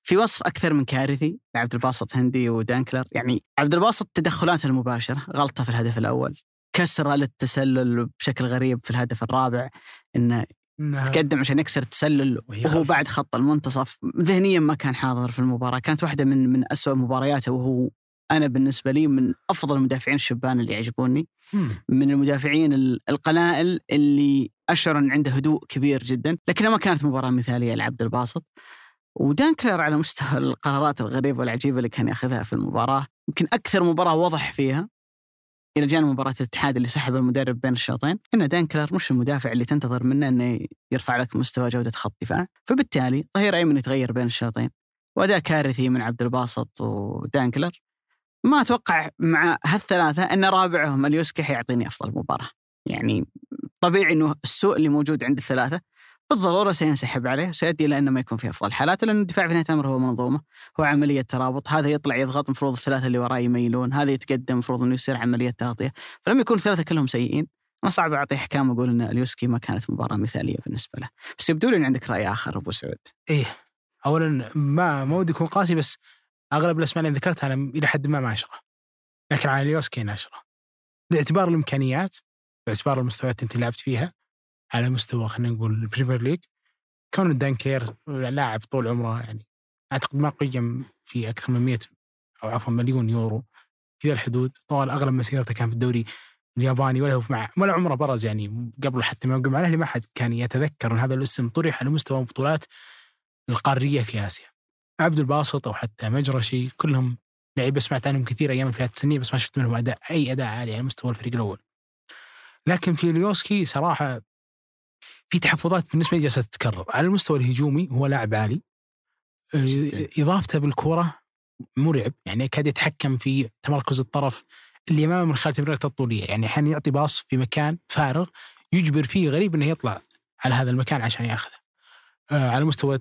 في وصف أكثر من كارثي. لعبد الباسط هندي ودانكلر يعني عبد الباسط تدخلاته المباشرة غلطة في الهدف الأول كسرة للتسلل بشكل غريب في الهدف الرابع إنه تقدم عشان يكسر التسلل وهي وهو بعد خط المنتصف. ذهنيا ما كان حاضر في المباراة كانت واحدة من من أسوأ مبارياته وهو أنا بالنسبة لي من أفضل المدافعين الشبان اللي يعجبوني. من المدافعين ال- القلائل اللي أشعر إن عنده هدوء كبير جدا لكنها ما كانت مباراة مثالية لعبد الباسط. ودانكلر على مستوى القرارات الغريبة والعجيبة اللي كان يأخذها في المباراة. يمكن أكثر مباراة وضح فيها إلى جانب مباراة الاتحاد اللي سحب المدرب بين الشوطين إن دانكلر مش المدافع اللي تنتظر منه إنه يرفع لك مستوى جودة خط دفاع. فبالتالي ظهير أيمن يتغير بين الشوطين وأداء كارثي من عبد الباسط ودانكلر ما أتوقع مع هالثلاثة إن رابعهم اليوسكي حيعطيني أفضل مباراة. يعني طبيعي إنه السوء اللي موجود عند الثلاثة بالضرورة سينسحب عليه وسيؤدي إلى إنه ما يكون في أفضل حالاته لأن الدفاع في نهاية الامر هو منظومة هو عملية ترابط هذا يطلع يضغط المفروض الثلاثة اللي وراه يميلون هذا يتقدم المفروض إنه يصير عملية تغطية. فلما يكون الثلاثة كلهم سيئين أنا صعب أعطي احكام وأقول إن اليوسكي ما كانت مباراة مثالية بالنسبة له. بس يبدو لي إن عندك رأي آخر أبو سعود. إيه. اولا ما ما ودي اكون قاسي بس أغلب الأسماء اللي ذكرتها أنا إلى حد ما ما اشره لكن على اليوسكي أنا اشره باعتبار الإمكانيات باعتبار المستويات اللي أنت لعبت فيها على مستوى خلينا نقول ال Premier League كون دانكير لاعب طول عمره يعني أعتقد ما قيم في أكثر من 100 أو عفوا مليون يورو في الحدود. طوال أغلب مسيرته كان في الدوري الياباني ولا هو مع ولا عمره برز يعني قبل حتى ما يوقع مع الاهلي ما حد كان يتذكر إن هذا الاسم طرح على مستوى البطولات القارية في آسيا. عبد الباسط أو حتى مجرشي كلهم لعيبة سمعت عنهم كثير أيام الفئات السنية بس ما شفت منهم اداء أي أداء عالي على مستوى الفريق الأول. لكن في اليوسكي صراحة في تحفظات بالنسبة لي جالسة تتكرر، على المستوى الهجومي هو لاعب عالي. جداً. إضافته بالكرة مرعب يعني يكاد يتحكم في تمركز الطرف اللي أمامه من خلال تمريرته الطولية، يعني أحيانا يعطي باص في مكان فارغ يجبر فيه غريب إنه يطلع على هذا المكان عشان يأخذه. آه على مستوى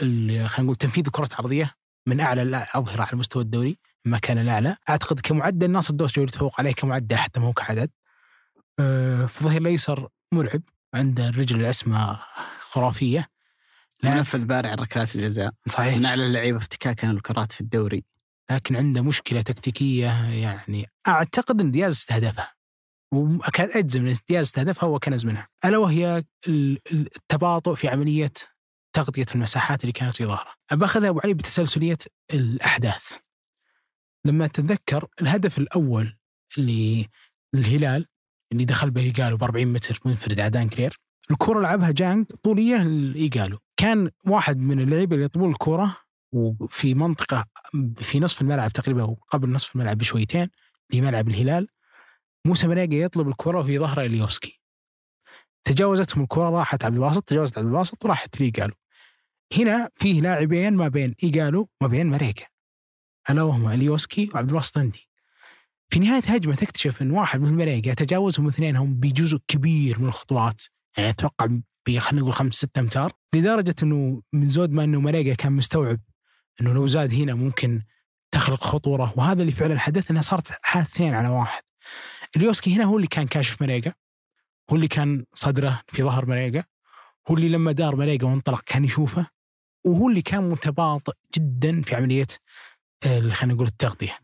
خلينا نقول تنفيذ كرة عرضية من أعلى الاظهرة على مستوى الدوري المكان الاعلى، أعتقد كمعدل ناصر الدوسري يتفوق عليه كمعدل حتى ما هو كعدد. آه في الظهير الأيسر مرعب عنده الرجل العسمة خرافية. لا منفذ بارع ركلات الجزاء. صحيح. من أعلى اللعيبة افتكاكا للكرات في الدوري. لكن عنده مشكلة تكتيكية يعني أعتقد إن دياز استهدفها. وأكاد أجزم إن دياز استهدفها وكنز منها ألا وهي ال- ال- التباطؤ في عملية تغطية المساحات اللي كانت في ظهره. باخذها أبو علي بتسلسلية الأحداث. لما تتذكر الهدف الأول اللي الهلال اللي دخل به إيجالو ب 40 متر منفرد على دانكلر الكرة لعبها جانج طوليه لايجالو كان واحد من اللعيبة اللي يطبون الكرة وفي منطقة في نصف الملعب تقريبا قبل نصف الملعب بشويتين لملعب الهلال موسى ماريقا يطلب الكرة وفي ظهر اليوسكي تجاوزتهم الكرة راحت عبد الباسط تجاوزت عبد الباسط وراحت لإيجالو هنا فيه لاعبين ما بين إيجالو وما بين مريكا الا وهما اليوسكي وعبد الباسط هندي في نهاية هجمه تكتشف إن واحد من مريكا تجاوزهم اثنينهم بجزء كبير من الخطوات. يعني أتوقع ب خلينا نقول خمس ست أمتار. لدرجة إنه من زود ما إنه مريكا كان مستوعب إنه لو زاد هنا ممكن تخلق خطورة. وهذا اللي فعلا حدث إنها صارت حادث اثنين على واحد. اليوسكي هنا هو اللي كان كاشف مريقا هو اللي كان صدره في ظهر مريقا هو اللي لما دار مليقة وانطلق كان يشوفه. وهو اللي كان متباطئ جدا في عملية ال- خلينا نقول التغطية.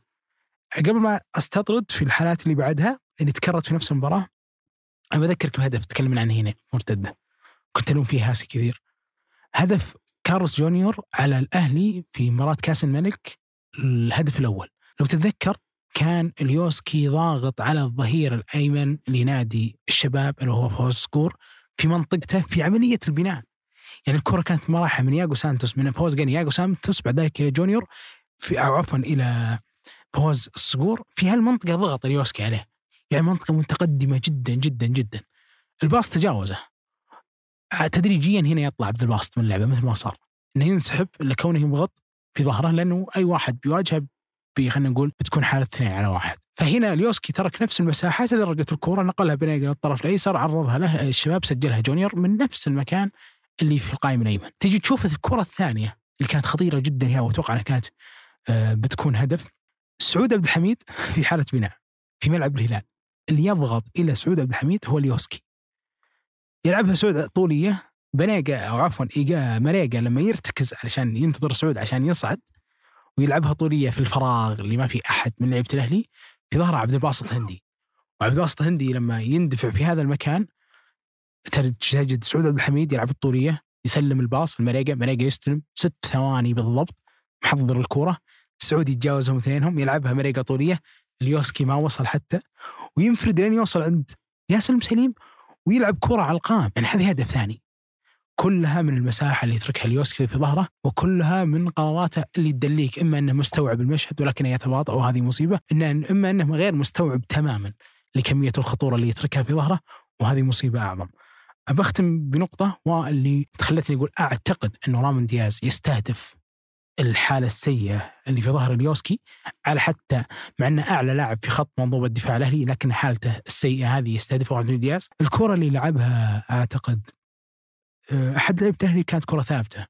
قبل ما أستطرد في الحالات اللي بعدها اللي تكررت في نفس المباراة أنا بذكرك بهدف تكلمنا عنه هنا مرتدة. كنت ألوم فيه هاسي كثير. هدف كارلوس جونيور على الأهلي في مباراة كأس الملك الهدف الأول. لو تتذكر كان اليوسكي ضاغط على الظهير الأيمن لنادي الشباب اللي هو فواز الصقور في منطقته في عملية البناء. يعني الكرة كانت مراحة من ياغو سانتوس من فوز جاني ياغو سانتوس بعد ذلك إلى جونيور في أو عفوا إلى فواز الصقور في هالمنطقة ضغط اليوسكي عليه يعني منطقة متقدمة جدا جدا جدا. ال pass تجاوزه. تدريجيا هنا يطلع عبد الباسط من اللعبة مثل ما صار. إنه ينسحب لكونه يضغط في ظهره لأنه أي واحد بيواجهه بي- خلينا نقول بتكون حالة اثنين على واحد. فهنا اليوسكي ترك نفس المساحات لدرجه الكوره نقلها بين للطرف الأيسر عرضها له الشباب سجلها جونيور من نفس المكان. اللي في القائم الايمن تيجي تشوف الكرة الثانية اللي كانت خطيرة جدا هي وأتوقع أنها كانت آه، بتكون هدف. سعود عبد الحميد في حالة بناء في ملعب الهلال. اللي يضغط إلى سعود عبد الحميد هو اليوسكي يلعبها سعود طولية. ماريقا أو عفوا إيجا ماريقا لما يرتكز علشان ينتظر سعود عشان يصعد ويلعبها طولية في الفراغ اللي ما في أحد من لعيبة الأهلي في ظهر عبد الباسط هندي. وعبد الباسط هندي لما يندفع في هذا المكان تجد سعود عبد الحميد يلعب الطوليه يسلم الباص المريقة مريقة يستلم ست ثواني بالضبط محضر الكوره سعود يتجاوزهم اثنينهم يلعبها مريقة طوليه اليوسكي ما وصل حتى وينفرد لين يوصل عند ياسر سليم ويلعب كرة على القام يعني هذه هدف ثاني. كلها من المساحة اللي يتركها اليوسكي في ظهره وكلها من قراراته اللي تدليك إما أنه مستوعب المشهد ولكنه يتباطأ وهذه مصيبة إنه إما أنه غير مستوعب تماما لكمية الخطورة اللي يتركها في ظهره وهذه مصيبة أعظم. أبختم بنقطة واللي خلتني أقول أعتقد أنه رامون دياز يستهدف الحالة السيئة اللي في ظهر اليوسكي على حتى مع أنه أعلى لاعب في خط منظومة الدفاع الأهلي لكن حالته السيئة هذه يستهدفها رامون دياز. الكرة اللي لعبها أعتقد آه، أحد لعيبة الأهلي كانت كرة ثابتة.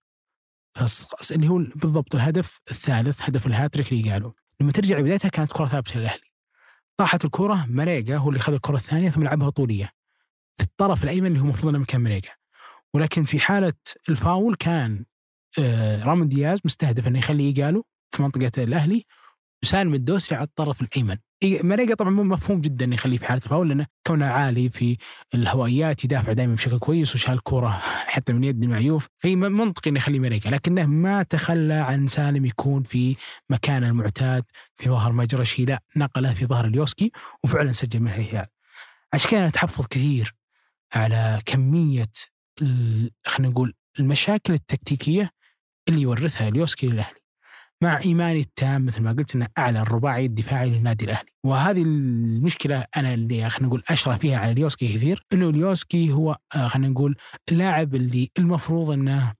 فص- اللي هو بالضبط الهدف الثالث هدف الهاتريك اللي قالوا لما ترجع لبدايتها كانت كرة ثابتة للأهلي. طاحت الكرة مريقه هو اللي خذ الكرة الثانية ثم لعبها طولية. في الطرف الأيمن اللي هو المفروض أنه مكان مريقه ولكن في حالة الفاول كان آه، رامون دياز مستهدف إنه يخلي يقالوا في منطقة الأهلي وسالم الدوسري على الطرف الأيمن. مريقه طبعا مفهوم جدا إنه يخليه في حالة الفاول لأنه كونه عالي في الهوائيات يدافع دائما بشكل كويس وشال كوره *laughs* حتى من يد المعيوف في منطقي إنه يخليه مريقه لكنه ما تخلى عن سالم يكون في مكانه المعتاد في ظهر مجرشي لا نقله في ظهر اليوسكي وفعلا سجل منها الهلال عشان كذا أنا أتحفظ كثير على كمية خلينا نقول المشاكل التكتيكية اللي يورثها اليوسكي للأهلي. مع إيماني التام مثل ما قلت إنه اعلى الرباعي الدفاعي للنادي الأهلي. وهذه المشكلة أنا اللي خلينا نقول أشرح فيها على اليوسكي كثير إنه اليوسكي هو آه، خلينا نقول اللاعب اللي المفروض إنه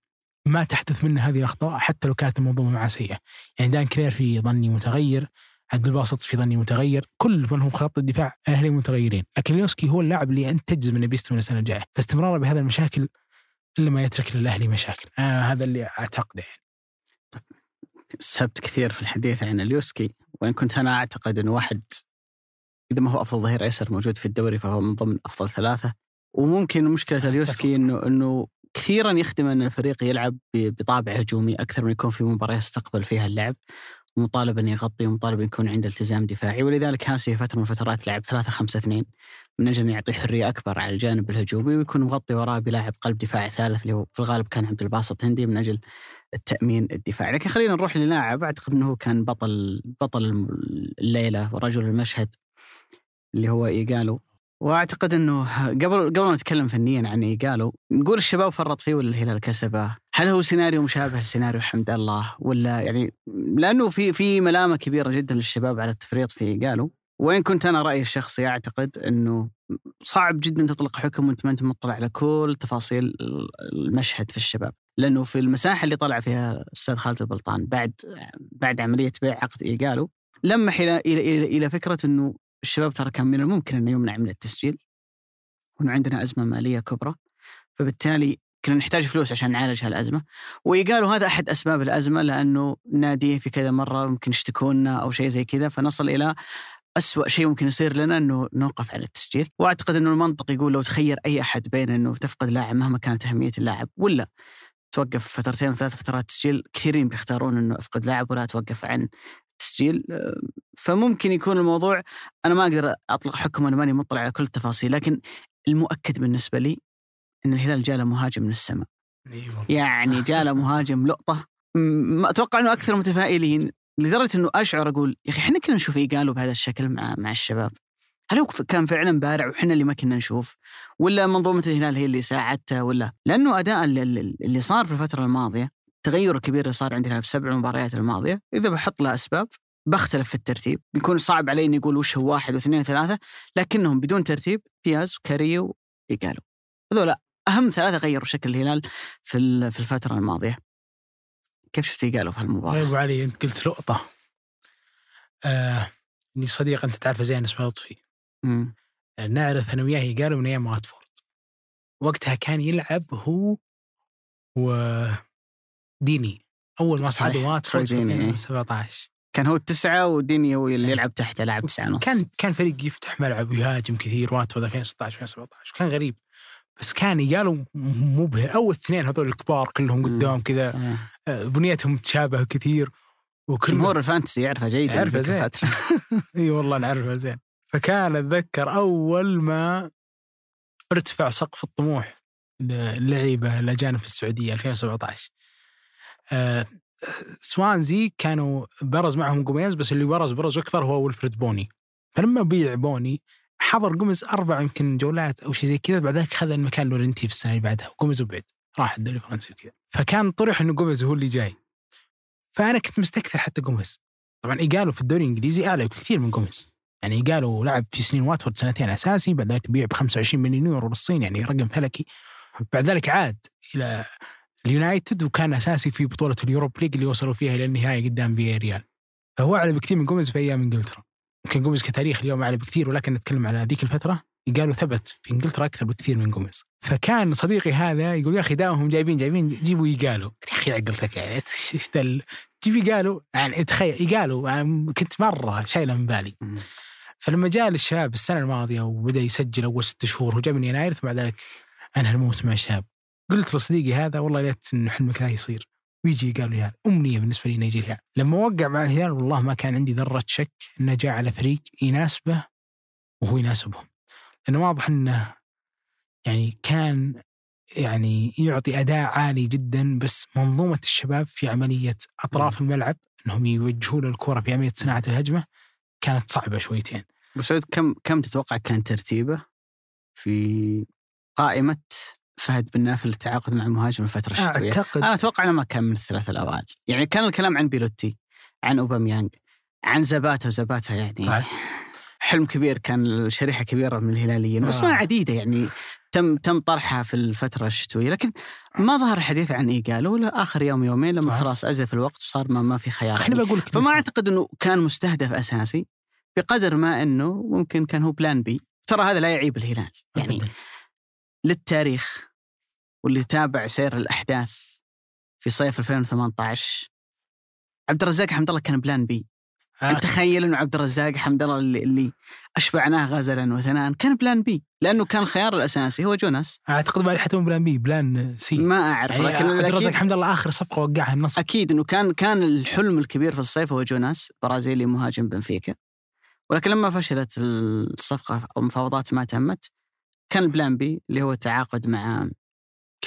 ما تحدث منه هذه الأخطاء حتى لو كانت المنظومة معه سيئة. يعني دانكلر في ظني متغير. عبد الباسط في ظني متغير كل من هم خط الدفاع الاهلي متغيرين. لكن اليوسكي هو اللاعب اللي انت تجزم انه بيستمر السنة الجاية. فاستمراره بهذا المشاكل إلا ما يترك للأهلي مشاكل. آه هذا اللي اعتقده يعني. أسهبت كثير في الحديث عن اليوسكي وإن كنت أنا أعتقد أنه واحد إذا ما هو أفضل ظهير أيسر موجود في الدوري فهو من ضمن أفضل ثلاثة. وممكن مشكلة اليوسكي أنه أنه كثيرا يخدم أن الفريق يلعب بطابع هجومي أكثر من يكون في مباراة يستقبل فيها اللعب. ومطالب أن يغطي ومطالب أن يكون عنده التزام دفاعي. ولذلك هاسي فترة من الفترات لعب 3 5 2 من أجل أن يعطي حرية أكبر على الجانب الهجومي ويكون مغطي وراه بلاعب قلب دفاعي ثالث اللي هو في الغالب كان عبد الباسط هندي من أجل التأمين الدفاعي. لكن خلينا نروح للاعب. أعتقد أنه كان بطل بطل الليلة ورجل المشهد اللي هو إيجالو. وأعتقد إنه قبل قبل ما نتكلم فنيا عن إيجالو نقول الشباب فرط فيه ولا الهلال كسبه؟ هل هو سيناريو مشابه لسيناريو حمد الله ولا يعني لأنه في في ملامة كبيرة جدا للشباب على التفريط في ايجالو وين كنت أنا رأيي الشخصي أعتقد إنه صعب جدا تطلق حكم وأنت ما أنت مطلع على كل تفاصيل المشهد في الشباب. لأنه في المساحة اللي طلع فيها الأستاذ خالد البلطان بعد بعد عملية بيع عقد ايجالو لمح إلى إلى إلى, إلى فكرة إنه الشباب ترى كان من الممكن إنه يمنع من التسجيل وإنه عندنا أزمة مالية كبرى. فبالتالي كنا نحتاج فلوس عشان نعالج هالأزمة. وقالوا هذا أحد أسباب الأزمة لأنه ناديه في كذا مرة ممكن يشتكونا أو شيء زي كذا. فنصل إلى أسوأ شيء ممكن يصير لنا إنه نوقف عن التسجيل، وأعتقد إنه المنطق يقول لو تخير أي أحد بين إنه تفقد لاعب مهما كانت أهمية اللاعب ولا توقف فترتين أو ثلاث فترات تسجيل، كثيرين بيختارون إنه أفقد لاعب ولا أتوقف عن التسجيل، فممكن يكون الموضوع أنا ما أقدر أطلق حكم وأنا ماني مطلع على كل التفاصيل، لكن المؤكد بالنسبة لي إن الهلال جاء له مهاجم من السماء. يعني جاء له مهاجم *laughs* لقطة. أتوقع إنه أكثر متفائلين لدرجة إنه أشعر أقول يا أخي إحنا كنا نشوف إيجالو بهذا الشكل مع مع الشباب. هل هو كان فعلا بارع وحنا اللي ما كنا نشوف؟ ولا منظومة الهلال هي اللي ساعدته ولا لأنه أداء اللي, اللي صار في الفترة الماضية التغير الكبير اللي صار عندنا في السبع مباريات الماضية إذا بحط له أسباب بختلف في الترتيب. بيكون صعب علي اني أقول وش هو واحد واثنين وثلاثة لكنهم بدون ترتيب دياز وكاريو وايجالو هذول أهم ثلاثة غيروا شكل الهلال في في الفترة الماضية. كيف شفت قالوا في يا هالمباراه؟ أبو علي أنت قلت لقطة. آه إني صديق أنت تعرفه زين اسمه لطفي. مم. نعرف أنا وياه قالوا من أيام واتفورد وقتها كان يلعب هو وديني أول ما صحيح، واتفورد في ديني، إيه. 2017 كان هو التسعة وديني هو اللي يلعب تحته لاعب تسعة ونص. كان كان فريق يفتح ملعب ويهاجم كثير واتفورد 2016 2017 وكان غريب. بس كان قالوا مبهر اول اثنين هذول الكبار كلهم. قدام كذا. آه، بنيتهم تشابه كثير وكل جمهور ال Fantasy يعرفه جيدا يعرفه ذيك زين. *laughs* إي والله نعرفه زين فكان أتذكر أول ما ارتفع سقف الطموح للعيبة الاجانب في السعودية 2017 آه، سوانزي كانوا برز معهم قوميز بس اللي برز برز أكثر هو ولفريد بوني فلما بيع بوني حضر قوميز أربع يمكن جولات أو شيء زي كذا بعد ذلك خذ المكان يورنتي في السنة اللي بعدها وقوميز وبعد راح الدوري الفرنسي وكذا. فكان طرح إنه قوميز هو اللي جاي. فأنا كنت مستكثر حتى قوميز. طبعا ايجالو في الدوري الإنجليزي أعلى بكثير من جوميز يعني ايجالو لعب في سنين واتفورد سنتين أساسي بعد ذلك بيع ب 25 مليون يورو للصين يعني رقم فلكي. بعد ذلك عاد إلى اليونايتد وكان أساسي في بطولة ال Europa League اللي وصلوا فيها إلى النهائي قدام فياريال. فهو أعلى بكثير من جوميز في أيام إنجلترا. يمكن جوميز كتاريخ اليوم أعلى بكثير ولكن نتكلم على ذيك الفترة قالوا ثبت في إنجلترا أكثر بكثير من جوميز. فكان صديقي هذا يقول يا أخي دائما هم جايبين جايبين جيبوا يقالوا. قلت يا أخي عقلتك يعني إيش جيب يقالوا يعني تخيل يقالوا يعني كنت مرة شايله من بالي. فلما جاء للشباب السنة الماضية وبدأ يسجل أول ست شهور وجاء من يناير ثم بعد ذلك انهى الموسم مع الشباب قلت لصديقي هذا والله ليت إنه حلمك ذا يصير. ويجي قال الهلال أمنية بالنسبة لي انه يجي الهلال لما وقع مع الهلال والله ما كان عندي ذرة شك إنه جاء على فريق يناسبه وهو يناسبهم. لأنه واضح إنه يعني كان يعني يعطي أداء عالي جدا بس منظومة الشباب في عملية أطراف الملعب إنهم يوجهون الكرة في عملية صناعة الهجمة كانت صعبة شويتين. ابو سعود كم كم تتوقع كان ترتيبه في قائمة فهد بن نافل للتعاقد مع مهاجم الفترة الشتوية؟ اعتقد أنا أتوقع إنه ما كان من الثلاثه الأوائل، يعني كان الكلام عن بيلوتي، عن اوباميانج، عن زباتا وزباتا يعني صحيح. حلم كبير كان شريحة كبيرة من الهلاليين آه. واسماء عديدة يعني تم تم طرحها في الفترة الشتوية لكن ما ظهر حديث عن إيجالو الا آخر يوم يومين لما صحيح. خلاص أزف الوقت وصار ما, ما في خيار خليني يعني. بقول لك فما أعتقد إنه كان مستهدف أساسي بقدر ما إنه ممكن كان هو plan B ترى هذا لا يعيب الهلال يعني أبداً. للتاريخ واللي تابع سير الأحداث في صيف 2018 عبد الرزاق حمد الله كان plan B انت تخيل إنه عبد الرزاق حمد الله اللي, اللي أشبعناه غزلا وثناء كان plan B لأنه كان الخيار الأساسي هو جوناس. أعتقد بعد حتى plan B plan C ما أعرف يعني لكن عبد الرزاق حمد الله آخر صفقة وقعها النصر. أكيد إنه كان كان الحلم الكبير في الصيف هو جوناس برازيلي مهاجم بنفيكا. ولكن لما فشلت الصفقة أو المفاوضات ما تمت كان ال plan B اللي هو التعاقد مع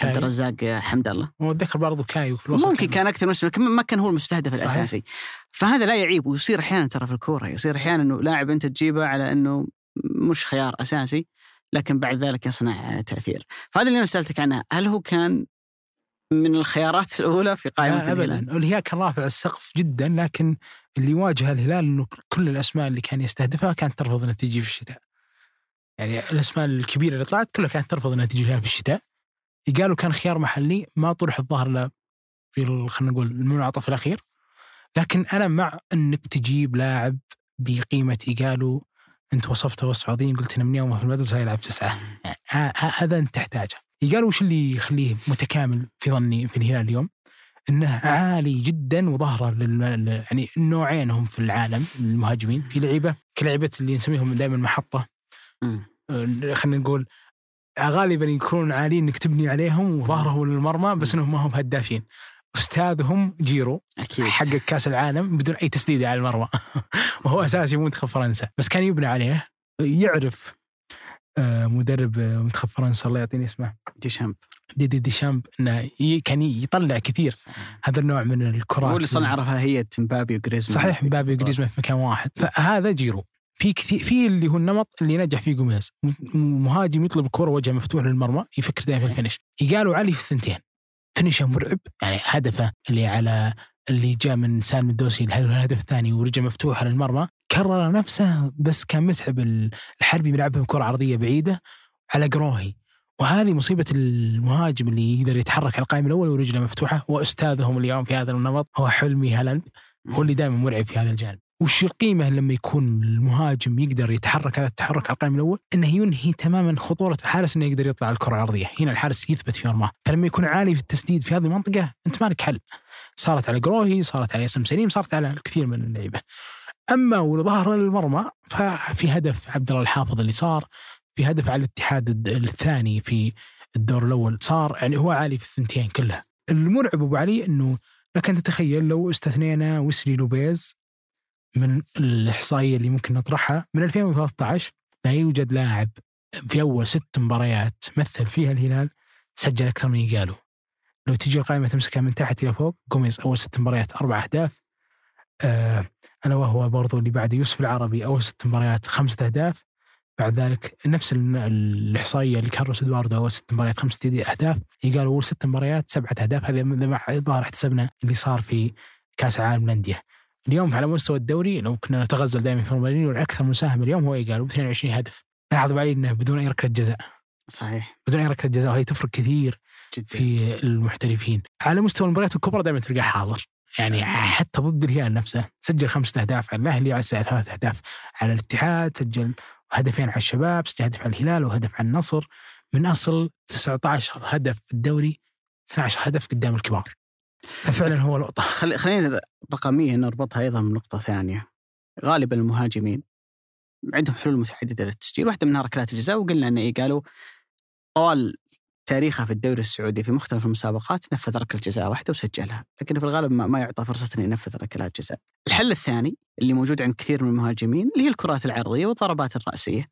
عبد كاي الرزاق حمد الله. وأتذكر برضو كاي في الوسط ممكن كان أكثر من ما كان هو المستهدف صحيح. الأساسي. فهذا لا يعيب ويصير أحيانا ترى في الكورة يصير أحيانا إنه لاعب أنت تجيبه على إنه مش خيار أساسي لكن بعد ذلك يصنع تأثير. فهذا اللي أنا سألتك عنه هل هو كان من الخيارات *laughs* الأولى في قائمة لا الهلال ابدا الهلال كان رافع السقف جدا لكن اللي واجه الهلال إنه كل الأسماء اللي كان يستهدفها كانت ترفض انها تجي في الشتاء. يعني الأسماء الكبيرة اللي طلعت كلها كانت ترفض انها تجي الهلال في الشتاء. قالوا كان خيار محلي ما طرح الظهر له في خلينا نقول المنعطف الأخير. لكن أنا مع إنك تجيب لاعب بقيمة ايجالو أنت وصفته وصف عظيم قلت إنه من يومه في المدرسة يلعب تسعة يعني ه- ه- هذا أنت تحتاجه. ايجالو وش اللي يخليه متكامل في ظني في الهلال اليوم؟ إنه عالي جدا وظهره لل... يعني نوعين هم في العالم المهاجمين في لعيبة كلعيبة اللي نسميهم دائما محطة. آه، خلينا نقول غالبا يكونون عاليين انك تبني عليهم وظهرهم للمرمى بس إنهم ما هم هدافين. أستاذهم جيرو أكيد. حقق كأس العالم بدون أي تسديده على المرمى. *laughs* وهو أساسي منتخب فرنسا. بس كان يبنى عليه يعرف آه، مدرب آه، منتخب فرنسا الله يعطيني اسمه. ديشامب. ديدييه ديشامب إنه كان يطلع كثير. هذا النوع من الكرات. هو اللي صنع رفاهيه مبابي وجريزمان. صحيح مبابي وجريزمان في مكان واحد. فهذا جيرو. في كثير في اللي هو النمط اللي نجح فيه جوميز. مهاجم يطلب الكرة وجهه مفتوح للمرمى يفكر دائما في ال finish. إيقالو عالي في الثنتين. finish ه مرعب يعني هدفه اللي على اللي جاء من سالم الدوسري الهدف الثاني ورجع مفتوحه للمرمى. كرر نفسه بس كان متعب الحربي بيلعبها بكره عرضية بعيدة على قروهي. وهذه مصيبة المهاجم اللي يقدر يتحرك على القائم الأول ورجله مفتوحة. وأستاذهم اليوم في هذا النمط هو حلمي هالاند هو اللي دائما مرعب في هذا الجانب. وش القيمة لما يكون المهاجم يقدر يتحرك؟ هذا التحرك على القائم الأول أنه ينهي تماما خطورة الحارس أنه يقدر يطلع الكرة العرضية هنا الحارس يثبت في مرماه فلما يكون عالي في التسديد في هذه المنطقة أنت مالك حل. صارت على قروهي صارت على ياسم سليم صارت على الكثير من اللعيبة. أما وظهر المرمى ففي هدف عبد الله الحافظ اللي صار في هدف على الاتحاد الثاني في الدور الأول صار يعني هو عالي في الثنتين كلها. المرعب أبو علي أنه لك أن تتخيل لو استثنينا ويسلي لوبيز من الإحصائية اللي ممكن نطرحها من 2013 لا يوجد لاعب في أول ست مباريات مثل فيها الهلال سجل أكثر من إيقالو. لو تجي القائمة تمسكها من تحت إلى فوق جوميز أول ست مباريات أربع أهداف. آه ألا وهو برضو اللي بعد يوسف العربي أول ست مباريات خمسة أهداف. بعد ذلك نفس ال- الإحصائية اللي كارلوس إدواردو أول ست مباريات خمسة أهداف. يقالوا أول ست مباريات سبعة أهداف. هذا الظاهر احتسبنا اللي صار في كأس العالم للأندية. اليوم على مستوى الدوري لو كنا نتغزل دائما في رومانينيو الأكثر مساهمة اليوم هو يقالوا ب 22 هدف. لاحظوا علي أنه بدون أي ركلة جزاء. صحيح. بدون أي ركلة جزاء وهي تفرق كثير جدا. في المحترفين. على مستوى المباريات الكبرى دائما تلقاه حاضر. يعني حتى ضد الهلال نفسه سجل خمسة أهداف على الأهلي على ثلاث أهداف على الاتحاد سجل هدفين على الشباب سجل هدف على الهلال وهدف على النصر. من أصل 19 هدف في الدوري 12 هدف قدام الكبار. ففعلا هو لقطة خلي خلينا رقميا نربطها أيضا بنقطة ثانية غالبا المهاجمين عندهم حلول متعددة للتسجيل واحدة منها ركلات الجزاء وقلنا إن إيه قالوا طوال تاريخه في الدوري السعودي في مختلف المسابقات نفذ ركلة جزاء واحدة وسجلها، لكن في الغالب ما, ما يعطى فرصة إنه ينفذ ركلات جزاء. الحل الثاني اللي موجود عند كثير من المهاجمين اللي هي الكرات العرضية والضربات الرأسية.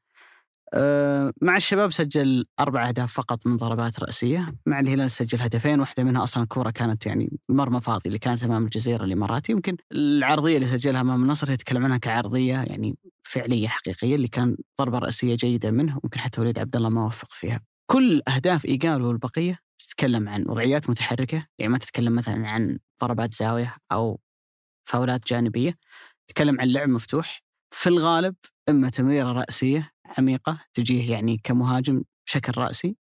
أه مع الشباب سجل أربع أهداف فقط من ضربات رأسية، مع الهلال سجل هدفين واحدة منها أصلا كوره كانت يعني مرمى فاضي اللي كانت أمام الجزيرة الإماراتي، يمكن العرضية اللي سجلها أمام النصر يتكلم عنها كعرضية يعني فعلية حقيقية اللي كان ضربة رأسية جيدة منه وممكن حتى وليد عبد الله ما وفق فيها. كل أهداف ايجالو والبقية تتكلم عن وضعيات متحركة يعني ما تتكلم مثلا عن ضربات زاوية أو فاولات جانبية تتكلم عن لعب مفتوح. في الغالب إما تمريرة رأسية عميقة تجيه يعني كمهاجم بشكل رأسي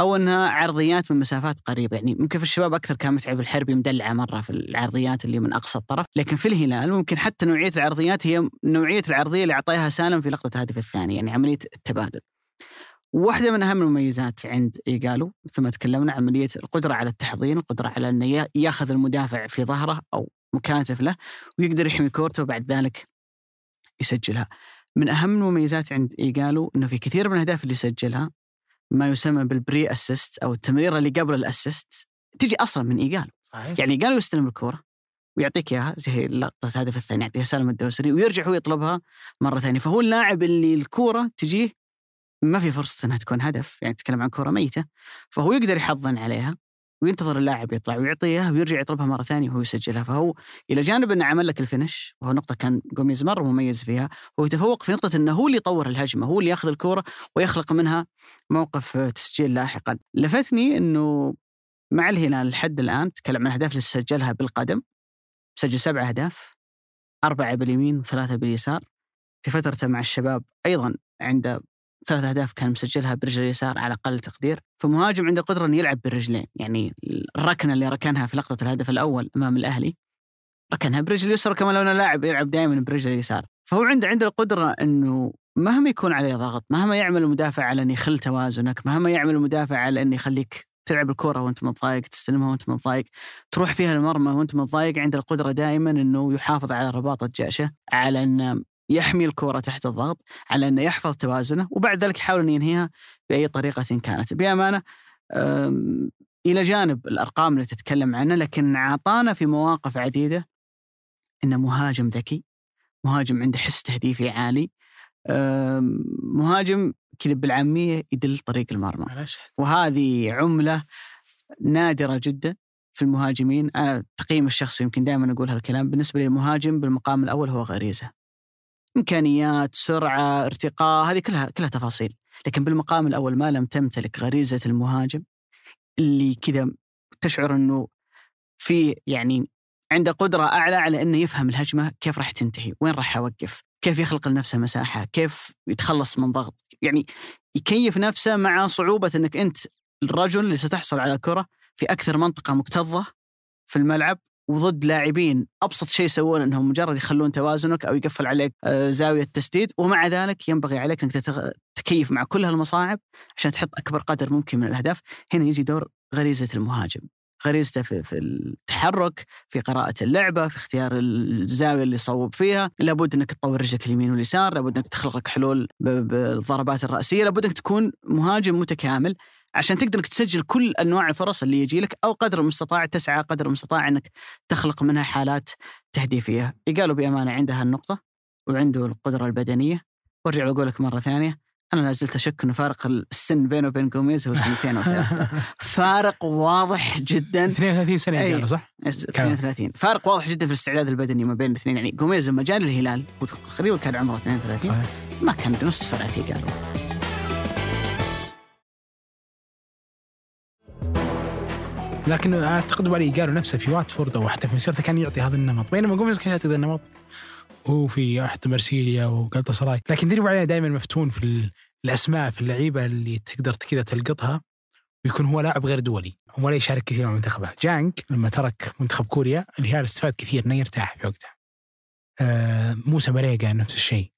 أو إنها عرضيات من مسافات قريبة. يعني ممكن في الشباب أكثر كان متعب الحربي مدلعة مرة في العرضيات اللي من أقصى الطرف. لكن في الهلال ممكن حتى نوعية العرضيات هي نوعية العرضية اللي أعطاها سالم في لقطة الهدف الثاني يعني عملية التبادل. واحدة من أهم المميزات عند إيجالو مثل ما تكلمنا عملية القدرة على التحضين القدرة على يا- ياخذ المدافع في ظهره أو مكاتف له ويقدر يحمي كورته وبعد ذلك يسجلها. من أهم المميزات عند إيجالو أنه في كثير من الأهداف اللي سجلها ما يسمى بالبري أسيست أو التمريرة اللي قبل الأسيست تجي أصلا من إيجالو صحيح. يعني إيجالو يستلم الكورة ويعطيك إياها زي لقطة الهدف الثاني يعطيها سالم الدوسري ويرجع هو يطلبها مرة ثانية. فهو اللاعب اللي الكورة تجيه ما في فرصة إنها تكون هدف يعني تتكلم عن كورة ميتة فهو يقدر يحضن عليها. وينتظر اللاعب يطلع ويعطيها ويرجع يطلبها مرة ثانية وهو يسجلها. فهو إلى جانب أنه عمل لك الفينش وهو نقطة كان جوميز مرة مميز فيها. هو يتفوق في نقطة أنه هو اللي يطور الهجمة هو اللي ياخذ الكورة ويخلق منها موقف آه، تسجيل لاحقا. لفتني أنه مع الهلال لحد الآن تكلم عن الاهداف اللي سجلها بالقدم. سجل سبع أهداف أربعة باليمين وثلاثة باليسار. في فترته مع الشباب أيضا عنده ثلاث أهداف كان مسجلها برجل اليسار على أقل تقدير فمهاجم عنده قدرة إنه يلعب بالرجلين يعني الركنة اللي ركنها في لقطة الهدف الأول أمام الأهلي ركنها برجل اليسار كما لو إنه لاعب يلعب دائما برجل اليسار. فهو عنده عنده القدرة إنه مهما يكون عليه ضغط مهما يعمل المدافع على إنه يخل توازنك مهما يعمل المدافع على إنه يخليك تلعب الكرة وأنت متضايق تستلمها وأنت متضايق تروح فيها المرمى وأنت متضايق عنده القدرة دائما إنه يحافظ على رباطه جأشه على إنه يحمي الكره تحت الضغط على أنه يحفظ توازنه وبعد ذلك يحاول أن ينهيها بأي طريقة كانت. بأمانة أم، إلى جانب الأرقام اللي تتكلم عنها لكن أعطانا في مواقف عديدة انه مهاجم ذكي مهاجم عنده حس تهديفي عالي مهاجم كذا بالعامية يدل طريق المرمى. وهذه عملة نادرة جدا في المهاجمين. أنا تقييم الشخصي يمكن دائما أقول هالكلام. بالنسبة للمهاجم بالمقام الأول هو غريزة. إمكانيات سرعة ارتقاء هذه كلها كلها تفاصيل. لكن بالمقام الأول ما لم تمتلك غريزة المهاجم اللي كذا تشعر إنه في يعني عنده قدرة أعلى على إنه يفهم الهجمة كيف راح تنتهي وين راح اوقف كيف يخلق لنفسه مساحة كيف يتخلص من ضغط. يعني يكيف نفسه مع صعوبة إنك أنت الرجل اللي ستحصل على كرة في أكثر منطقة مكتظة في الملعب وضد لاعبين أبسط شيء يسوونه إنهم مجرد يخلون توازنك أو يقفل عليك آه، زاوية تسديد. ومع ذلك ينبغي عليك إنك تتغ- تكيف مع كل هالمصاعب عشان تحط أكبر قدر ممكن من الأهداف. هنا يجي دور غريزة المهاجم. غريزته في, في التحرك في قراءة اللعبة في اختيار الزاوية اللي يصوب فيها. لابد أنك تطور رجلك اليمين واليسار لابد أنك تخلق لك حلول بالضربات الرأسية. لابد أنك تكون مهاجم متكامل. عشان تقدر إنك تسجل كل أنواع الفرص اللي يجي لك أو قدر المستطاع تسعى قدر المستطاع إنك تخلق منها حالات تهديفية، قالوا بأمانة عنده هالنقطة وعنده القدرة البدنية. وأرجع وأقول لك مرة ثانية أنا لا زلت أشك إنه فارق السن بينه وبين جوميز هو سنتين أو ثلاثة، *laughs* فارق واضح جدا. 32 سنة أي. قالوا صح؟ 32 فارق واضح جدا في الاستعداد البدني ما بين الاثنين. يعني جوميز لما جاء للهلال تقريبا كان عمره 32 صحيح. ما كان بنصف سرعتي قالوا لكن أعتقد علي قالوا نفسه في واتفورد أو حتى في مسيرته كان يعطي هذا النمط. بينما جوميز كان يعطي هذا النمط. هو في حتى مرسيليا وقلت سراي لكن ديري عليه دائما مفتون في ال- الأسماء في اللعيبة اللي تقدر كذا تلقطها ويكون هو لاعب غير دولي. ولا يشارك كثير مع منتخبه. جانك لما ترك منتخب كوريا الهلال استفاد كثير إنه يرتاح في وقتها آه موسى مريقا نفس الشيء.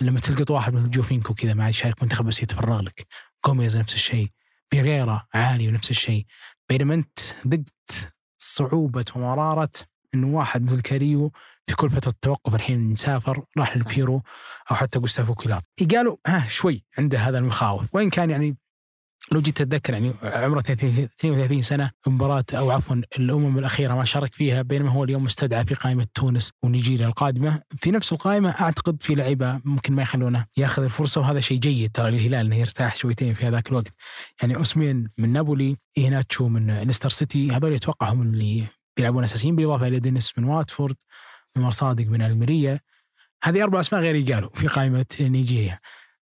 لما تلقط واحد من جوفينكو كذا ما يشارك منتخب بس يتفرغ لك. جوميز نفس الشيء. بيريرا عالي ونفس الشيء. بينما انت ذقت صعوبة ومراره انه واحد مثل كاريو في كل فتره توقف الحين سافر راح للبيرو أو حتى جوستافو كلاب قالوا ها شوي عنده هذا المخاوف. وإن كان يعني لو جيت اتذكر يعني عمره 32 سنة مباراة أو عفوا الأمم الأخيرة ما شارك فيها بينما هو اليوم مستدعى في قائمة تونس ونيجيريا القادمة. في نفس القائمة أعتقد في لعيبة ممكن ما يخلونه ياخذ الفرصة وهذا شيء جيد ترى للهلال إنه يرتاح شويتين في هذاك الوقت. يعني اوسمين من نابولي ايناتشو من ليستر سيتي هذول أتوقع هم اللي بيلعبون أساسيين بالإضافة إلى دينيس من واتفورد عمر صادق من ألميريا. هذه أربع أسماء غير إيقالو في قائمة نيجيريا.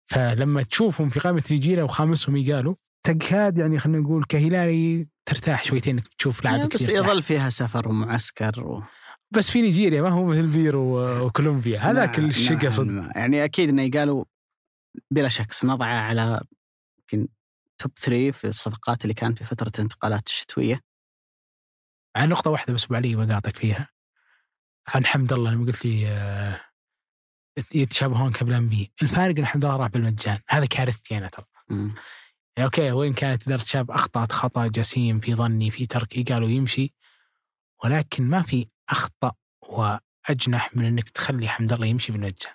فلما تشوفهم في قائمة نيجيريا وخامسهم إيقالو تكاد يعني خلينا نقول كهلالي ترتاح شويتين إنك تشوف لاعبك بس يرتاح. يظل فيها سفر ومعسكر و... بس في نيجيريا ما هو مثل بيرو وكولومبيا. هذاك نعم، صدق. يعني أكيد إنه إيقالو بلا شك سنضعه على يمكن top 3 في الصفقات اللي كانت في فترة الانتقالات الشتوية. عن نقطة واحدة بس ابو علي بقاطعك فيها. عن حمد الله لما قلت لي آه، يتشابهون ك plan B. الفارق إن حمد الله راح بالمجان. هذا كارثتي أنا ترى. يعني okay وين كانت اداره شاب أخطأت خطأ جسيم في ظني في ترك إيقالو يمشي ولكن ما في أخطأ وأشنع من إنك تخلي حمد الله يمشي بالمجان.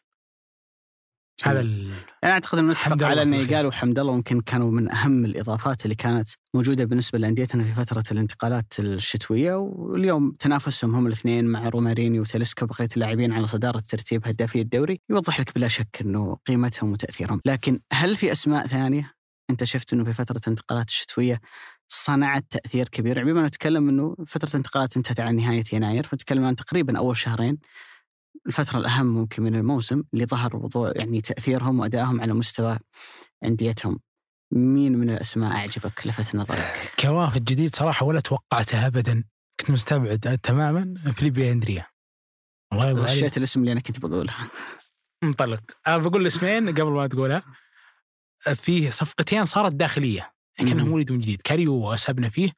هذا ال... أنا أعتقد إنه نتفق على إنه قالوا حمد الله ممكن كانوا من أهم الإضافات اللي كانت موجودة بالنسبة لأنديتنا في فترة الانتقالات الشتوية واليوم تنافسهم هم الاثنين مع روماريني وتاليسكا بقية اللاعبين على صدارة ترتيب هدافي الدوري يوضح لك بلا شك إنه قيمتهم وتأثيرهم، لكن هل في أسماء ثانية؟ انت شفت انه في فترة الانتقالات الشتوية صنعت تأثير كبير. يعني بما نتكلم انه فترة الانتقالات انتهت على نهاية يناير فنتكلم عن تقريبا أول شهرين الفترة الأهم ممكن من الموسم اللي ظهر وضوء يعني تأثيرهم وأدائهم على مستوى أنديتهم. مين من الأسماء أعجبك لفت نظرك؟ كوافد جديد صراحة ولا توقعته ابدا. كنت مستبعد تماما فيليبي أندريا. والله يا ابو علي غشيت الاسم اللي أنا كنت بقوله. انطلق أنا بقول الاسمين قبل ما تقولها. في صفقتين صارت داخلية يعني كأنهم مم. ولد من جديد. كاريو وأسبنا فيه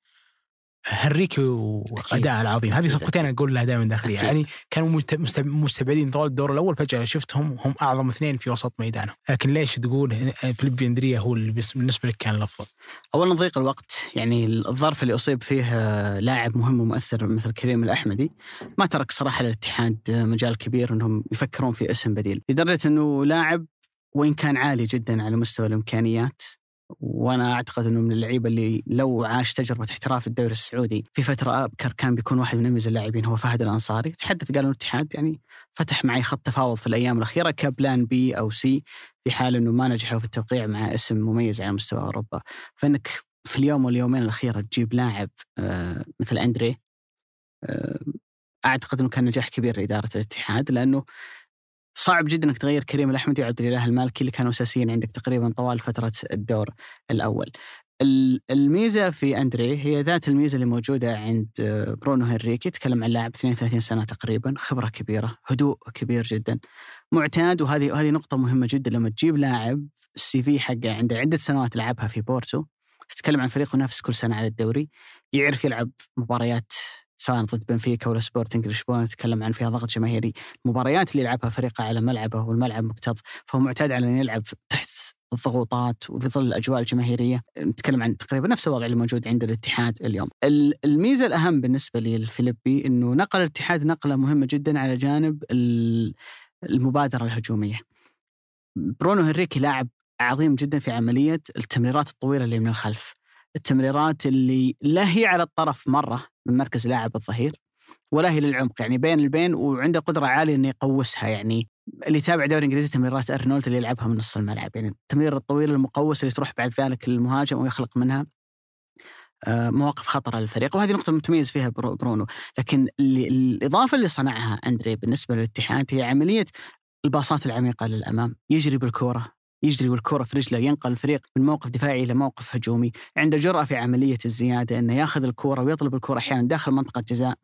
هنريكي وأداء العظيم. هذه صفقتين. أقول لها دائما داخلية. أكيد. يعني كانوا مست- مست- مستبعدين طوال الدور الأول فجأة شفتهم هم أعظم اثنين في وسط ميدانهم لكن ليش تقول فيليبي أندريا هو اللي بالنسبة لك كان الأفضل؟ اولا ضيق الوقت. يعني الظرف اللي أصيب فيه لاعب مهم ومؤثر مثل كريم الأحمدي ما ترك صراحة للاتحاد مجال كبير إنهم يفكرون في اسم بديل. لدرجة إنه لاعب وإن كان عالي جدا على مستوى الإمكانيات وأنا أعتقد إنه من اللعيبة اللي لو عاش تجربة احتراف الدوري السعودي في فترة أبكر كان بيكون واحد من أميز اللاعبين هو فهد الأنصاري. تحدث قالوا الاتحاد يعني فتح معي خط تفاوض في الأيام الأخيرة ك plan B أو C في حال إنه ما نجحوا في التوقيع مع اسم مميز على مستوى أوروبا. فإنك في اليوم واليومين الأخيرة تجيب لاعب آه، مثل أندري آه، أعتقد إنه كان نجاح كبير لإدارة الاتحاد لأنه صعب جدا إنك تغير كريم الأحمدي وعبد الإله المالكي اللي كانوا أساسيين عندك تقريبا طوال فترة الدور الأول. ال- الميزة في أندري هي ذات الميزة اللي موجودة عند آه، برونو هنريكي تكلم عن لاعب 32 سنة تقريبا خبرة كبيرة هدوء كبير جدا معتاد وهذه وهذه نقطة مهمة جدا لما تجيب لاعب ال CV حقه عنده عدة سنوات لعبها في بورتو تتكلم عن فريق ينافس كل سنة على الدوري يعرف يلعب مباريات سواء ضد بنفيكا ولا سبورتنج لشبونة نتكلم عن فيها ضغط جماهيري. المباريات اللي يلعبها فريقه على ملعبه والملعب مكتظ فهو معتاد على انه يلعب تحت الضغوطات وفي ظل الأجواء الجماهيرية. نتكلم عن تقريبا نفس الوضع اللي موجود عند الاتحاد اليوم. ال- الميزة الأهم بالنسبة لي الفيلبي إنه نقل الاتحاد نقلة مهمة جدا على جانب ال- المبادرة الهجومية. برونو هنريكي لاعب عظيم جدا في عملية التمريرات الطويلة اللي من الخلف. التمريرات اللي لا هي على الطرف مرة من مركز لاعب الظهير ولا هي للعمق يعني بين البين وعنده قدرة عالية إنه يقوسها يعني اللي يتابع دوري إنجليزي تمريرات أرنولد اللي يلعبها من نص الملعب يعني التمرير الطويل المقوس اللي تروح بعد ذلك للمهاجم ويخلق منها آه، مواقف خطرة للفريق وهذه نقطة متميز فيها برو- برونو. لكن اللي الإضافة اللي صنعها أندري بالنسبة للاتحاد هي عملية الباصات العميقة للأمام يجري بالكورة. يجري والكرة في رجله ينقل الفريق من موقف دفاعي إلى موقف هجومي عنده جرأة في عملية الزيادة أنه ياخذ الكرة ويطلب الكرة أحيانا داخل منطقة جزاء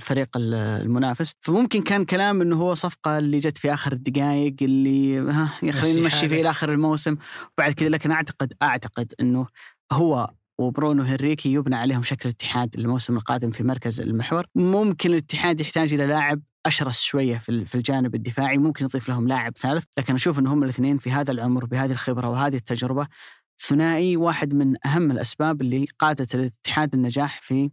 الفريق ال- المنافس. فممكن كان كلام أنه هو صفقة اللي جت في آخر الدقائق اللي ها يا مشي خلينا نمشي. فيه إلى آخر الموسم. وبعد كذا لكن أعتقد أعتقد أنه هو وبرونو هنريكي يبنى عليهم شكل الاتحاد الموسم القادم في مركز المحور. ممكن الاتحاد يحتاج إلى لاعب أشرس شوية في في الجانب الدفاعي ممكن يضيف لهم لاعب ثالث لكن أشوف أن هم الاثنين في هذا العمر بهذه الخبرة وهذه التجربة ثنائي واحد من أهم الأسباب اللي قادت الاتحاد النجاح في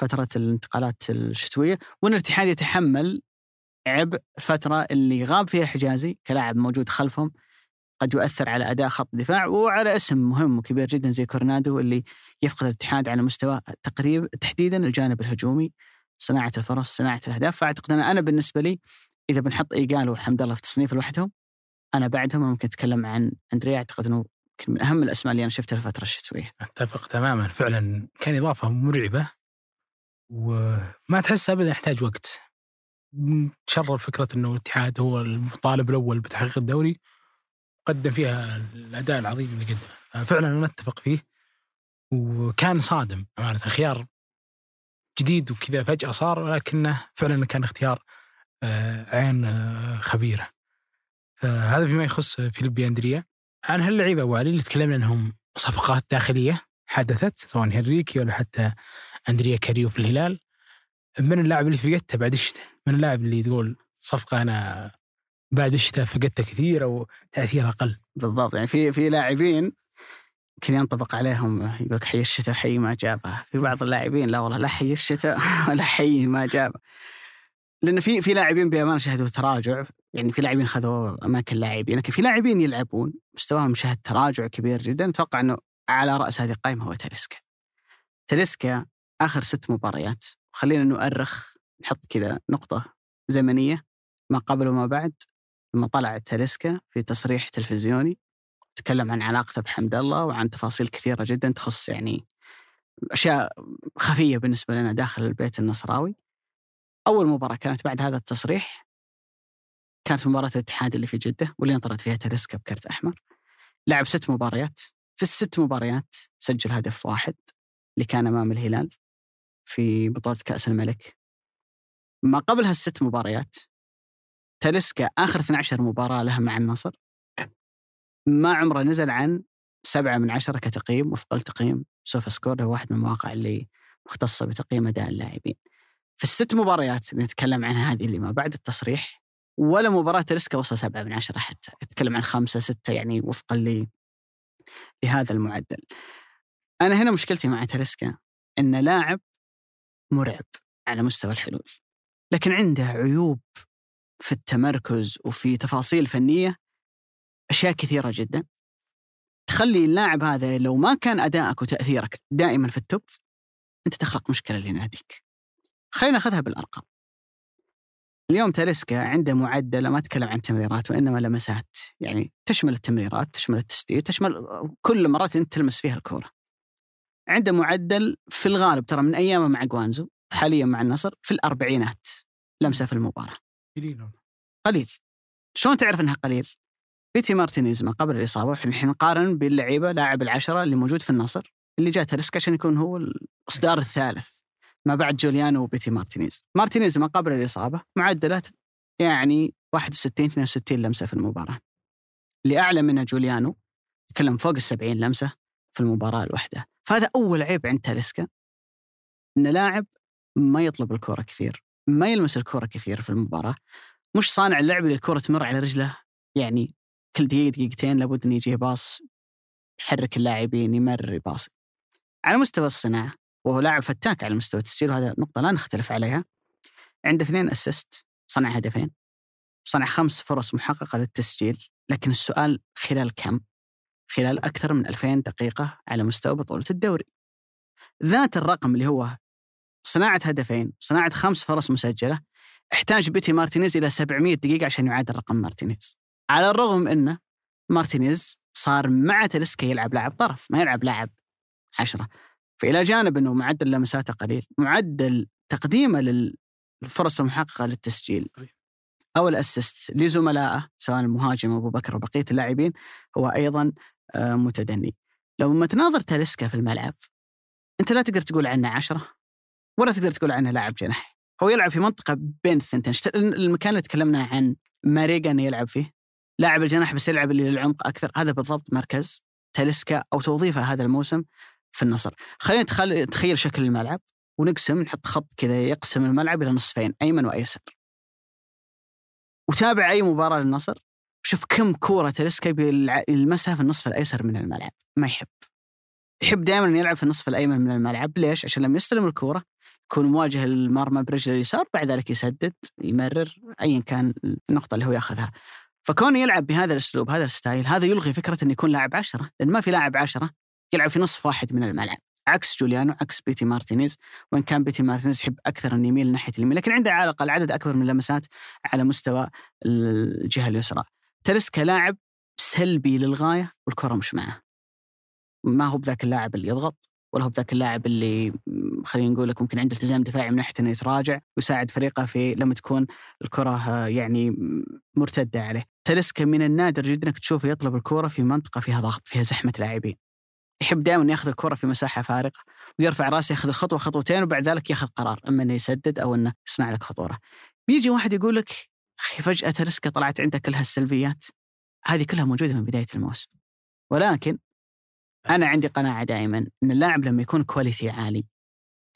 فترة الانتقالات الشتوية. وأن الاتحاد يتحمل عبء الفترة اللي غاب فيها حجازي كلاعب موجود خلفهم قد يؤثر على أداء خط الدفاع وعلى اسم مهم وكبير جدا زي كورنادو اللي يفقد الاتحاد على مستوى تقريب تحديدا الجانب الهجومي. صناعة الفرص صناعة الأهداف. فأعتقد أنا, أنا بالنسبة لي إذا بنحط إيجال وحمد الله في تصنيف لوحدهم أنا بعدهم ممكن أتكلم عن أندريا. أعتقد أنه يمكن من أهم الأسماء اللي أنا شفتها الفترة الشتوية أتفق تماما. فعلا كان إضافة مرعبة وما تحس ابدا يحتاج وقت. تشرف فكرة إنه الاتحاد هو المطالب الأول بتحقيق الدوري قدم فيها الأداء العظيم اللي قدمه. فعلا أنا أتفق فيه وكان صادم. أمانة خيار جديد وكذا فجأة صار ولكنه فعلا كان اختيار آه، عين آه، خبيرة. فهذا فيما يخص فيليبي أندريا. عن هاللعيبه أبو علي اللي تكلمنا إنهم صفقات داخلية حدثت سواء هنريكي ولا حتى أندريا كاريو في الهلال؟ من اللاعب اللي فقدته بعد الشتاء من اللاعب اللي تقول صفقة أنا بعد الشتاء فقدته كثير أو تاثير أقل؟ بالضبط يعني في في لاعبين يمكن ينطبق عليهم يقول لك حي الشتاء حي ما جابه. في بعض اللاعبين لا والله لا حي الشتاء *laughs* ولا حي ما جابه. لأن في في لاعبين بأمانة شهدوا تراجع يعني في لاعبين خذوا أماكن لاعبين لكن في لاعبين يلعبون مستواهم شهد تراجع كبير جدا. أتوقع إنه على رأس هذه القائمه هو تاليسكا. تاليسكا آخر ست مباريات. خلينا نؤرخ نحط كذا نقطة زمنية ما قبل وما بعد لما طلع تاليسكا في تصريح تلفزيوني. تكلم عن علاقته بحمد الله وعن تفاصيل كثيرة جدا تخص يعني أشياء خفية بالنسبة لنا داخل البيت النصراوي. أول مباراة كانت بعد هذا التصريح كانت مباراة الاتحاد اللي في جدة واللي انطرد فيها تاليسكا بكرت أحمر. لعب ست مباريات. في الست مباريات سجل هدف واحد اللي كان أمام الهلال في بطولة كأس الملك. ما قبل هالست مباريات تاليسكا آخر 12 مباراة له مع النصر. ما عمره نزل عن سبعة من عشرة كتقييم وفق التقييم سوفا سكور هو واحد من المواقع اللي مختصة بتقييم أداء اللاعبين. في الست مباريات اللي نتكلم عنها هذه اللي ما بعد التصريح ولا مباراة تلسكا وصل سبعة من عشرة حتى. يتكلم عن خمسة ستة يعني وفقا ل لهذا المعدل. أنا هنا مشكلتي مع تلسكا أن لاعب مرعب على مستوى الحلول. لكن عنده عيوب في التمركز وفي تفاصيل فنية أشياء كثيرة جدا. تخلي اللاعب هذا لو ما كان أدائك وتأثيرك دائما في التوب أنت تخلق مشكلة لناديك. خلينا ناخذها بالأرقام. اليوم تاليسكا عنده معدل ما أتكلم عن تمريرات وإنما لمسات. يعني تشمل التمريرات تشمل التسديد تشمل كل مرات أنت تلمس فيها الكورة. عنده معدل في الغالب ترى من أيامه مع جوانزو حاليا مع النصر في الأربعينات لمسة في المباراة. قليل قليل. شلون تعرف إنها قليل؟ بيتي مارتينيز ما قبل الإصابة وإحنا الحين نقارن باللعيبة لاعب العشرة اللي موجود في النصر اللي جاء تاليسكا عشان يكون هو الإصدار الثالث ما بعد جوليانو وبيتي مارتينيز. مارتينيز ما قبل الإصابة معدلات يعني 61 62 لمسة في المباراة. اللي أعلى منها جوليانو تكلم فوق ال 70 لمسة في المباراة الواحدة. فهذا أول عيب عند تاليسكا إن لاعب ما يطلب الكرة كثير ما يلمس الكرة كثير في المباراة. مش صانع اللعب اللي الكرة تمر على رجله يعني كل دقيقة دقيقتين لابد أن يجيه pass يحرك اللاعبين يمر pass. على مستوى الصناعة وهو لاعب فتاك على مستوى التسجيل وهذا نقطة لا نختلف عليها. عنده اثنين assist صنع هدفين. صنع خمس فرص محققة للتسجيل لكن السؤال خلال كم؟ خلال أكثر من 2000 دقيقة على مستوى بطولة الدوري. ذات الرقم اللي هو صناعة هدفين صناعة خمس فرص مسجلة احتاج بيتي مارتينيز إلى 700 دقيقة عشان يعادل رقم مارتينيز. على الرغم أنه مارتينيز صار مع تلسكا يلعب لاعب طرف ما يلعب لاعب عشرة. فإلى جانب أنه معدل لمساته قليل معدل تقديمه للفرص المحققة للتسجيل أو الأسست لزملائه سواء المهاجم أبو بكر وبقية اللاعبين هو أيضا آه، متدني. لو ما تناظر تاليسكا في الملعب أنت لا تقدر تقول عنه عشرة ولا تقدر تقول عنه لاعب جناح. هو يلعب في منطقة بين الثنتين. المكان اللي تكلمنا عن ماريجا أنه يلعب فيه؟ لاعب الجناح بس يلعب اللي للعمق أكثر. هذا بالضبط مركز تاليسكا أو توظيفه هذا الموسم في النصر. خلينا نتخيل شكل الملعب ونقسم نحط خط كذا يقسم الملعب إلى نصفين أيمن وأيسر. وتابع أي مباراة للنصر شوف كم كورة تلسكا يلمسها في النصف الأيسر من الملعب. ما يحب. يحب دائما يلعب في النصف الأيمن من الملعب. ليش؟ عشان لما يستلم الكورة يكون مواجه المرمى برجله اليسار بعد ذلك يسدد يمرر ايا كان النقطة اللي هو ياخذها. فكونه يلعب بهذا الأسلوب هذا ال style هذا يلغي فكرة إنه يكون لاعب عشرة لأن ما في لاعب عشرة يلعب في نصف واحد من الملعب عكس جوليانو عكس بيتي مارتينيز وإن كان بيتي مارتينيز يحب أكثر انه يميل ناحيه اليمين لكن عنده على الأقل عدد أكبر من اللمسات على مستوى الجهة اليسرى تاليسكا لاعب سلبي للغاية والكرة مش معه ما هو بذاك اللاعب اللي يضغط ولا هو بذاك اللاعب اللي خلينا نقول لك ممكن عنده التزام دفاعي من ناحية إنه يتراجع ويساعد فريقه في لما تكون الكرة يعني مرتدة عليه. تلسكا من النادر جدا إنك تشوفه يطلب الكره في منطقة فيها ضغط فيها زحمة لاعبين. يحب دائما ياخذ الكره في مساحة فارقة ويرفع رأسه ياخذ الخطوة خطوتين وبعد ذلك ياخذ قرار إما إنه يسدد أو إنه يصنع لك خطورة. بيجي واحد يقول لك أخي فجأة ريسكا طلعت عندك كل هالسلبيات هذه كلها موجودة من بداية الموسم. ولكن أنا عندي قناعة دائما إن اللاعب لما يكون quality عالي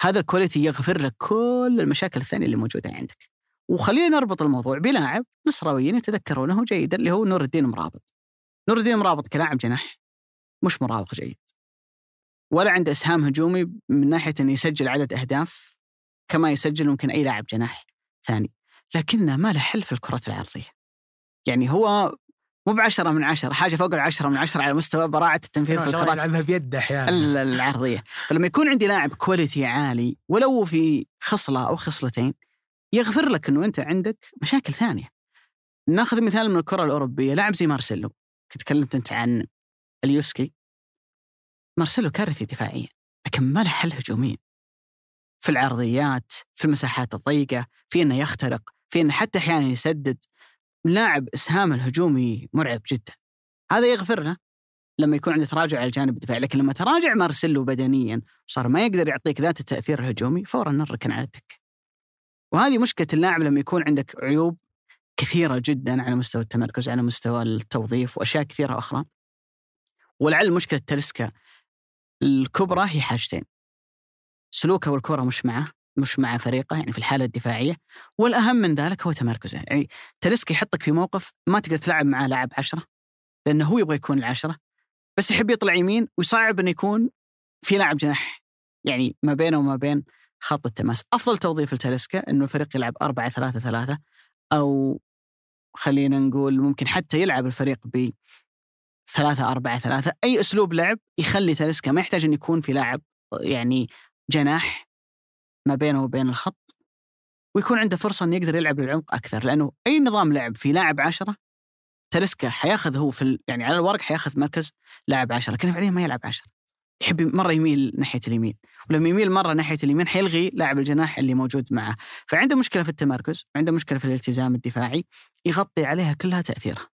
هذا ال quality يغفر لك كل المشاكل الثانية اللي موجودة عندك. وخلينا نربط الموضوع بلاعب نصراويين يتذكرونه جيدا اللي هو نور الدين مرابط. نور الدين مرابط كلاعب جناح مش مراوغ جيد. ولا عنده إسهام هجومي من ناحية إنه يسجل عدد أهداف كما يسجل ممكن أي لاعب جناح ثاني لكنه ما له حل في الكرات العرضيه يعني هو مو بعشرة من عشرة حاجة فوق العشرة من عشرة على مستوى براعة التنفيذ في الكرات يلعبها بيده أحيانا العرضية فلما يكون عندي لاعب quality عالي ولو في خصلة أو خصلتين يغفر لك أنه أنت عندك مشاكل ثانية. ناخذ مثال من الكرة الأوروبية لاعب زي مارسيلو تكلمت أنت عن أليوسكي. مارسيلو كارثي دفاعيا لكن ما له حل هجوميا. في العرضيات في المساحات الضيقة في أنه يخترق في أنه حتى أحيانا يسدد. لاعب إسهامه الهجومي مرعب جدا. هذا يغفر له لما يكون عنده تراجع على الجانب الدفاعي لكن لما تراجع مارسيلو بدنيا وصار ما يقدر يعطيك ذات التأثير الهجومي فورا نركن على الدكة. وهذه مشكلة اللاعب لما يكون عندك عيوب كثيرة جدا على مستوى التمركز على مستوى التوظيف وأشياء كثيرة أخرى. ولعل مشكلة تلسكا الكبرى هي حاجتين. سلوكه والكرة مش معه مش مع فريقه يعني في الحالة الدفاعية. والأهم من ذلك هو تمركزه. يعني تلسكا يحطك في موقف ما تقدر تلعب معاه لاعب عشرة لأنه هو يبغى يكون العشرة بس يحب يطلع يمين وصعب إنه يكون في لاعب جناح يعني ما بينه وما بين خط التماس. أفضل توظيف لتلسكا إنه الفريق يلعب 4 3 3 أو خلينا نقول ممكن حتى يلعب الفريق ب 3 4 3 أي أسلوب لعب يخلي تلسكا ما يحتاج انه يكون في لاعب يعني جناح ما بينه وبين الخط ويكون عنده فرصة إنه يقدر يلعب للعمق أكثر. لأنه أي نظام لعب في لاعب عشرة تلسكا حياخذ هو في. يعني على الورق حياخذ مركز لاعب عشرة لكن فعليا ما يلعب عشرة. يحب مرة يميل ناحية اليمين ولما يميل مرة ناحية اليمين حيلغي لاعب الجناح اللي موجود معه. فعنده مشكلة في التمركز عنده مشكلة في الالتزام الدفاعي يغطي عليها كلها تأثيرها.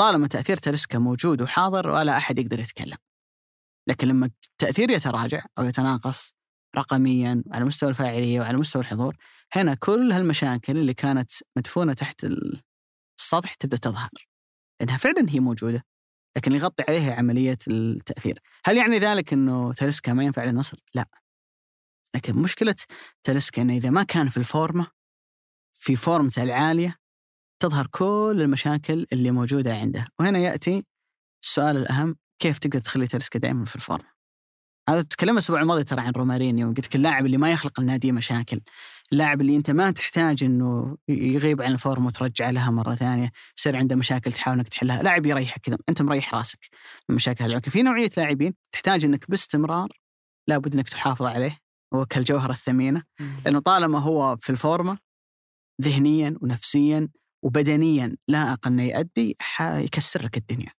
طالما تأثير تلسكا موجود وحاضر ولا أحد يقدر يتكلم. لكن لما التاثير يتراجع أو يتناقص رقميا على مستوى الفاعلية وعلى مستوى الحضور هنا كل هالمشاكل اللي كانت مدفونة تحت السطح تبدأ تظهر. لأنها فعلا هي موجودة. لكن يغطي عليها عملية التأثير. هل يعني ذلك إنه تلسكا ما ينفع للنصر؟ لا. لكن مشكلة تاليسكا إنه إذا ما كان في ال form في form ته العالية تظهر كل المشاكل اللي موجودة عنده. وهنا يأتي السؤال الأهم كيف تقدر تخلي تاليسكا دائما في ال form ة؟ هذا تكلمنا الأسبوع الماضي ترى عن رومارينيو قلت لك اللاعب اللي ما يخلق النادي مشاكل. اللاعب اللي أنت ما تحتاج إنه يغيب عن ال form وترجع لها مرة ثانية يصير عنده مشاكل تحاول إنك تحلها. لاعب يريحك كذا أنت مريح راسك من مشاكل هاللاعب في نوعية لاعبين تحتاج إنك باستمرار لابد إنك تحافظ عليه هو كالجوهره الثمينة لأنه طالما هو في الفورمة ذهنيا ونفسيا وبدنيا لائق انه يؤدي حيكسر لك الدنيا.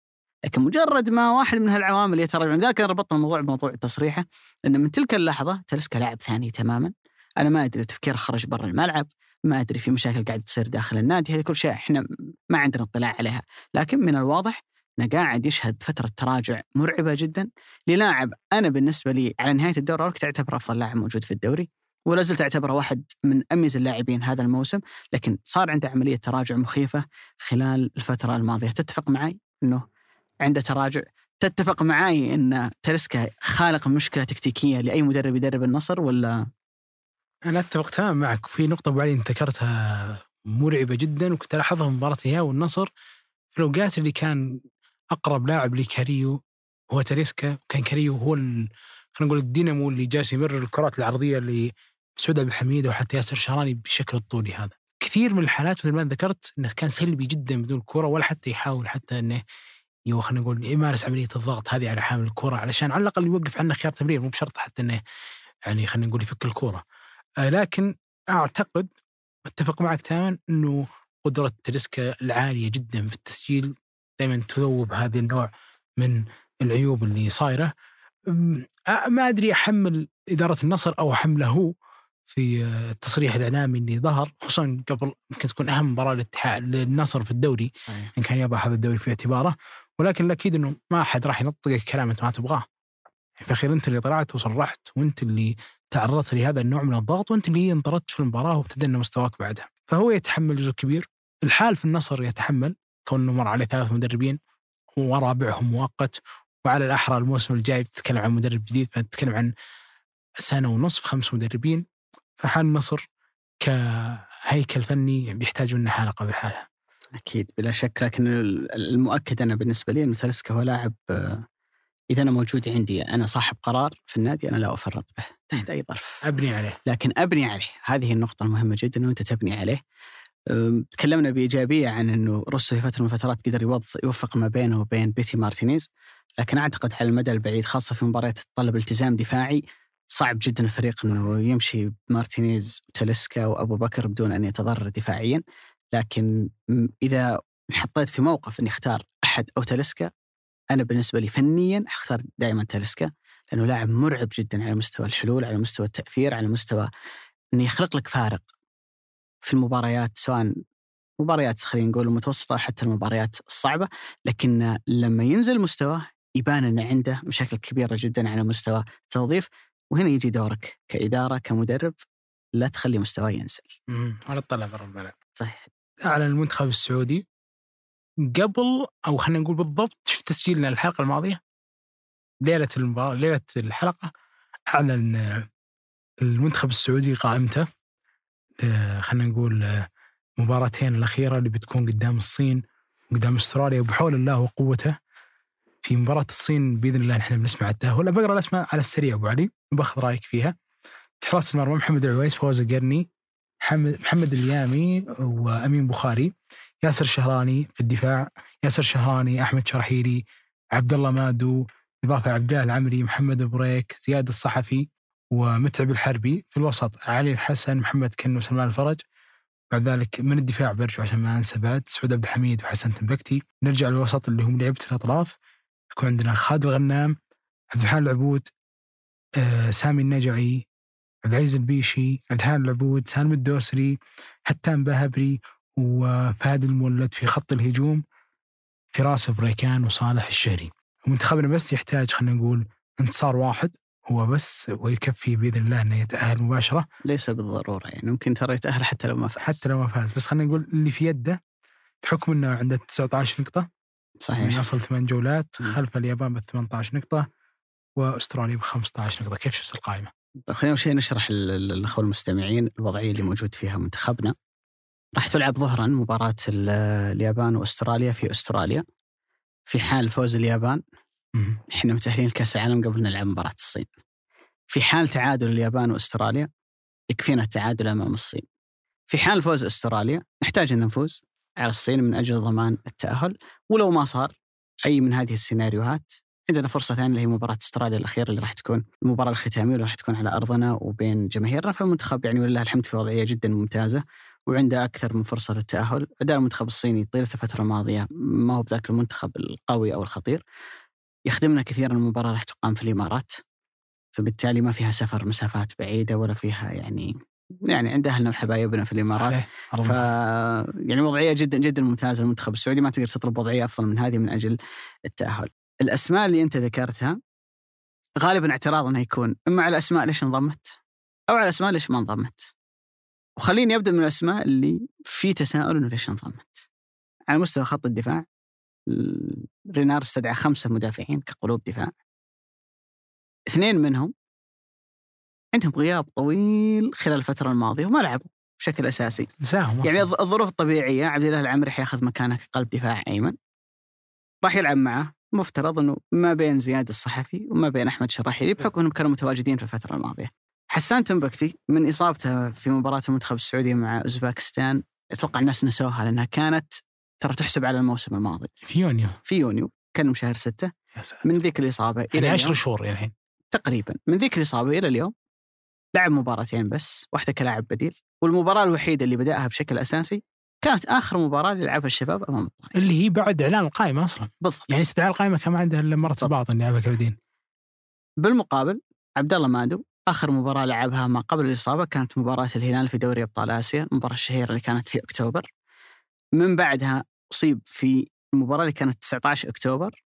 لكن مجرد ما واحد من هالعوامل يتراجع أنا ربطنا الموضوع بموضوع تصريحه ان من تلك اللحظة تلسكا لاعب ثاني تماما أنا ما أدري تفكيره خرج برا الملعب ما أدري في مشاكل قاعدة تصير داخل النادي هذه كل شيء إحنا ما عندنا اطلاع عليها. لكن من الواضح إنه قاعد يشهد فترة تراجع مرعبة جدا للاعب أنا بالنسبة لي على نهاية الدوري كنت أعتبره أفضل لاعب موجود في الدوري ولا زلت أعتبره واحد من أميز اللاعبين هذا الموسم لكن صار عنده عملية تراجع مخيفة خلال الفترة الماضية. تتفق معي إنه عنده تراجع؟ تتفق معي إن تلسكا خالق مشكلة تكتيكية لأي مدرب يدرب النصر ولا أنا أتفق تماما معك. وفي نقطة أبو علي ذكرتها مرعبة جدا وكنت ألاحظها في مباراة الهلال والنصر. في الأوقات اللي كان أقرب لاعب لكاريو هو تريسكا وكان كاريو هو خلينا نقول الدينامو اللي جالس يمرر الكرات العرضية لسعود عبد الحميد وحتى ياسر شهراني بالشكل الطولي هذا. كثير من الحالات مثل ما ذكرت إنه كان سلبي جدا بدون الكره ولا حتى يحاول حتى إنه خلينا نقول يمارس عملية الضغط هذه على حامل الكره علشان على الأقل يوقف عنه خيار تمرير مو بشرط حتى إنه يعني خلينا نقول يفك الكورة. لكن أعتقد أتفق معك تماما إنه قدرة تريسكا العالية جدا في التسجيل دائما تذوب هذه النوع من العيوب اللي صايرة. ما أدري أحمل إدارة النصر أو أحمله هو في التصريح الإعلامي اللي ظهر خصوصا قبل يمكن تكون أهم مباراة للاتحاد للنصر في الدوري صحيح. إن كان يضع هذا الدوري في اعتباره. ولكن الأكيد إنه ما احد راح ينطق الكلام انت ما تبغاه. في الاخير أنت اللي طلعت وصرحت وأنت اللي تعرضت لهذا النوع من الضغط وأنت اللي انطردت في المباراة وابتدينا مستواك بعدها. فهو يتحمل جزء كبير. الحال في النصر يتحمل كونه مر عليه ثلاث مدربين ورابعهم مؤقت. وعلى الأحرى الموسم الجاي بتتكلم عن مدرب جديد بتتكلم عن سنة ونصف خمس مدربين. فحال النصر كهيكل فني بيحتاج منه حلقه بالحالة أكيد بلا شك. لكن المؤكد أنا بالنسبة لي إن هو لاعب إذا أنا موجود عندي أنا صاحب قرار في النادي أنا لا أفرط به تحت أي ظرف. أبني عليه. لكن أبني عليه. هذه النقطة المهمة جدا انه انت تبني عليه. تكلمنا بإيجابية عن إنه روسو في فتره من الفترات قدر يوفق ما بينه وبين بيتي مارتينيز. لكن أعتقد على المدى البعيد خاصة في مباريات تتطلب التزام دفاعي صعب جدا الفريق إنه يمشي مارتينيز وتاليسكا وأبو بكر بدون أن يتضرر دفاعيا. لكن إذا حطيت في موقف إني أختار أحد أو تاليسكا أنا بالنسبة لي فنيا أختار دائما تاليسكا لأنه لاعب مرعب جدا على مستوى الحلول على مستوى التأثير على مستوى إنه يخلق لك فارق في المباريات سواء مباريات خلينا نقول المتوسطه حتى المباريات الصعبة لكن لما ينزل مستواه يبان إنه عنده مشاكل كبيرة جدا على مستوى التوظيف وهنا يجي دورك كإدارة كمدرب لا تخلي مستواه ينزل. امم تطلع برا الملعب. صحيح. اعلن المنتخب السعودي قبل أو خلينا نقول بالضبط في تسجيلنا الحلقة الماضية؟ ليلة المباراه ليلة الحلقة أعلن المنتخب السعودي قائمته آه، خلينا نقول آه، مباراتين الأخيرة اللي بتكون قدام الصين وقدام أستراليا وبحول الله وقوته في مباراة الصين بإذن الله نحن بنسمع التأهل. بقرأ الأسماء على السريع أبو علي وباخذ رأيك فيها. في حراسة المرمى محمد العويس فوز القرني محمد اليامي وأمين بخاري. ياسر الشهراني في الدفاع ياسر الشهراني أحمد شرحيلي عبد الله مادو إضافة عبد الله العمري محمد بريك زياد الصحفي ومتعب الحربي في الوسط علي الحسن محمد كنو سلمان الفرج. بعد ذلك من الدفاع برجع عشان ما أنسى بعد سعود عبد الحميد وحسن تنبكتي. نرجع للوسط اللي هم لعيبه الأطراف. يكون عندنا خالد الغنام عبد الرحمن العبود آه، سامي النجعي عبد العزيز البيشي عبد الرحمن العبود سالم الدوسري حتان بهبري وفهد المولد في خط الهجوم فراس بريكان وصالح الشهري ومنتخبنا بس يحتاج خلينا نقول انتصار واحد هو بس ويكفي بإذن الله إنه يتأهل مباشرة ليس بالضرورة يعني ممكن ترى يتأهل حتى لو ما فاز حتى لو ما فاز بس خلينا نقول اللي في يده بحكم إنه عنده 19 نقطة من صحيح اصل ثمان جولات. خلف اليابان ب 18 نقطة وأستراليا ب 15 نقطة كيف شفت القائمة؟ طيب خلينا أول شيء نشرح لل- للاخوه المستمعين الوضعية اللي موجود فيها منتخبنا. راح تلعب ظهرا مباراة ال- اليابان وأستراليا في أستراليا. في حال فوز اليابان. إحنا متأهلين لكأس العالم قبل نلعب مباراة الصين. في حال تعادل اليابان وأستراليا يكفينا التعادل أمام الصين. في حال فوز أستراليا نحتاج أن نفوز على الصين من أجل ضمان التأهل ولو ما صار أي من هذه السيناريوهات عندنا فرصة ثانية اللي هي مباراة أستراليا الأخيرة اللي راح تكون المباراة الختامية اللي راح تكون على أرضنا وبين جماهيرنا فالمنتخب يعني ولله الحمد في وضعية جدا ممتازة وعنده أكثر من فرصة للتأهل أداء المنتخب الصيني طيلة الفترة الماضية ما هو بذاك المنتخب القوي أو الخطير يخدمنا كثيرا المباراة راح تقام في الإمارات فبالتالي ما فيها سفر مسافات بعيدة ولا فيها يعني يعني عند أهلنا وحبايبنا في الإمارات صحيح. ف يعني وضعية جدا جدا ممتازة للمنتخب السعودي ما تقدر تطلب وضعية أفضل من هذه من أجل التأهل. الأسماء اللي أنت ذكرتها غالبا اعتراضنا يكون إما على الأسماء ليش انضمت أو على الأسماء ليش ما انضمت. وخليني أبدأ من الأسماء اللي في تساؤل انه ليش انضمت. على مستوى خط الدفاع ال- رينار استدعى خمسة مدافعين كقلوب دفاع. اثنين منهم عندهم غياب طويل خلال الفترة الماضية وما لعبوا بشكل أساسي. نساهم يعني الظروف الطبيعية عبد الله العمري حياخذ مكانه كقلب دفاع أيمن راح يلعب معه مفترض إنه ما بين زياد الصحفي وما بين أحمد شراحيلي بحكم إنهم كانوا متواجدين في الفترة الماضية. حسان تنبكتي من إصابته في مباراة المنتخب السعودي مع أوزباكستان. أتوقع الناس نسوها لأنها كانت ترى تحسب على الموسم الماضي. في يونيو. في يونيو. كان شهر ستة. من ذيك الإصابة يعني إلى 10 اليوم. شهور يعني الحين. تقريبا. من ذيك الإصابة إلى اليوم لعب مباراتين بس واحدة كلاعب بديل. والمباراة الوحيدة اللي بدأها بشكل أساسي كانت آخر مباراة اللي لعبها الشباب أمام الطائف. اللي هي بعد إعلان القائمة أصلا. بالضبط. يعني استدعاء القائمة كان ما عنده الا مره. الباطن لعبها كبدين بالمقابل عبد الله مادو آخر مباراة لعبها ما قبل الإصابة كانت مباراة الهلال في دوري أبطال آسيا المباراة الشهيرة اللي كانت في أكتوبر. من بعدها أصيب في المباراة اللي كانت 19 أكتوبر.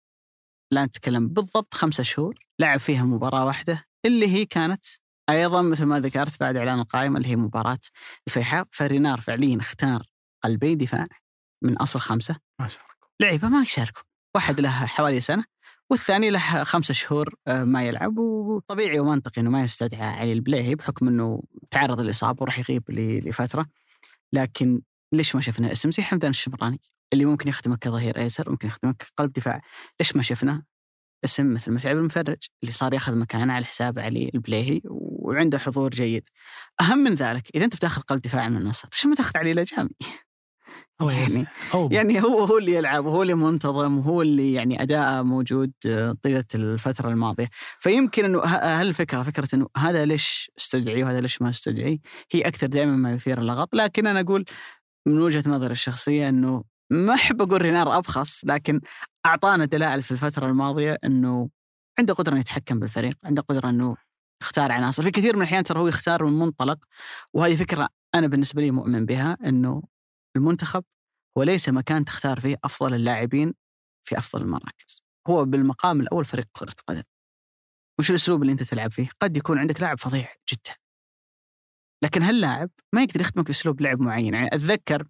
لا نتكلم بالضبط خمسة شهور لعب فيها مباراة واحدة اللي هي كانت أيضا مثل ما ذكرت بعد إعلان القائمة اللي هي مباراة الفيحاء. فرينار فعليا اختار قلبي دفاع من أصل خمسة. ما شاء الله لعيبة ما يشاركوا واحد له حوالي سنة والثاني له خمسة شهور آه، ما يلعب وطبيعي ومنطقي إنه ما يستدعى علي البليهي بحكم إنه تعرض للاصابه وراح يغيب لفترة. لكن ليش ما شفنا اسم زي حمدان الشمراني؟ اللي ممكن يخدمك كظهير أيسر ممكن يخدمك كقلب دفاع. ليش ما شفنا اسم مثل متعب المفرج؟ اللي صار ياخذ مكانه على حساب علي البليهي وعنده حضور جيد. أهم من ذلك إذا أنت بتاخذ قلب دفاع من النصر ليش ما تاخذ علي الاجامي الله يعني هو يعني هو هو اللي يلعب وهو اللي منتظم وهو اللي يعني اداءه موجود آه، طيلة الفترة الماضية. فيمكن إنه ه- هل الفكرة فكرة إنه هذا ليش استدعي وهذا ليش ما استدعي؟ هي أكثر دائما ما يثير اللغط. لكن أنا أقول من وجهة نظري الشخصية إنه ما أحب أقول رينار أبخص لكن أعطانا دلائل في الفترة الماضية إنه عنده قدرة إنه يتحكم بالفريق عنده قدرة إنه يختار عناصر. في كثير من الأحيان ترى هو يختار من منطلق وهذه فكرة أنا بالنسبة لي مؤمن بها إنه المنتخب هو ليس مكان تختار فيه أفضل اللاعبين في أفضل المراكز. هو بالمقام الأول فريق كرة قدم. وش الأسلوب اللي أنت تلعب فيه؟ قد يكون عندك لاعب فظيع جدا. لكن هاللاعب ما يقدر يخدمك بأسلوب لعب معين. يعني أتذكر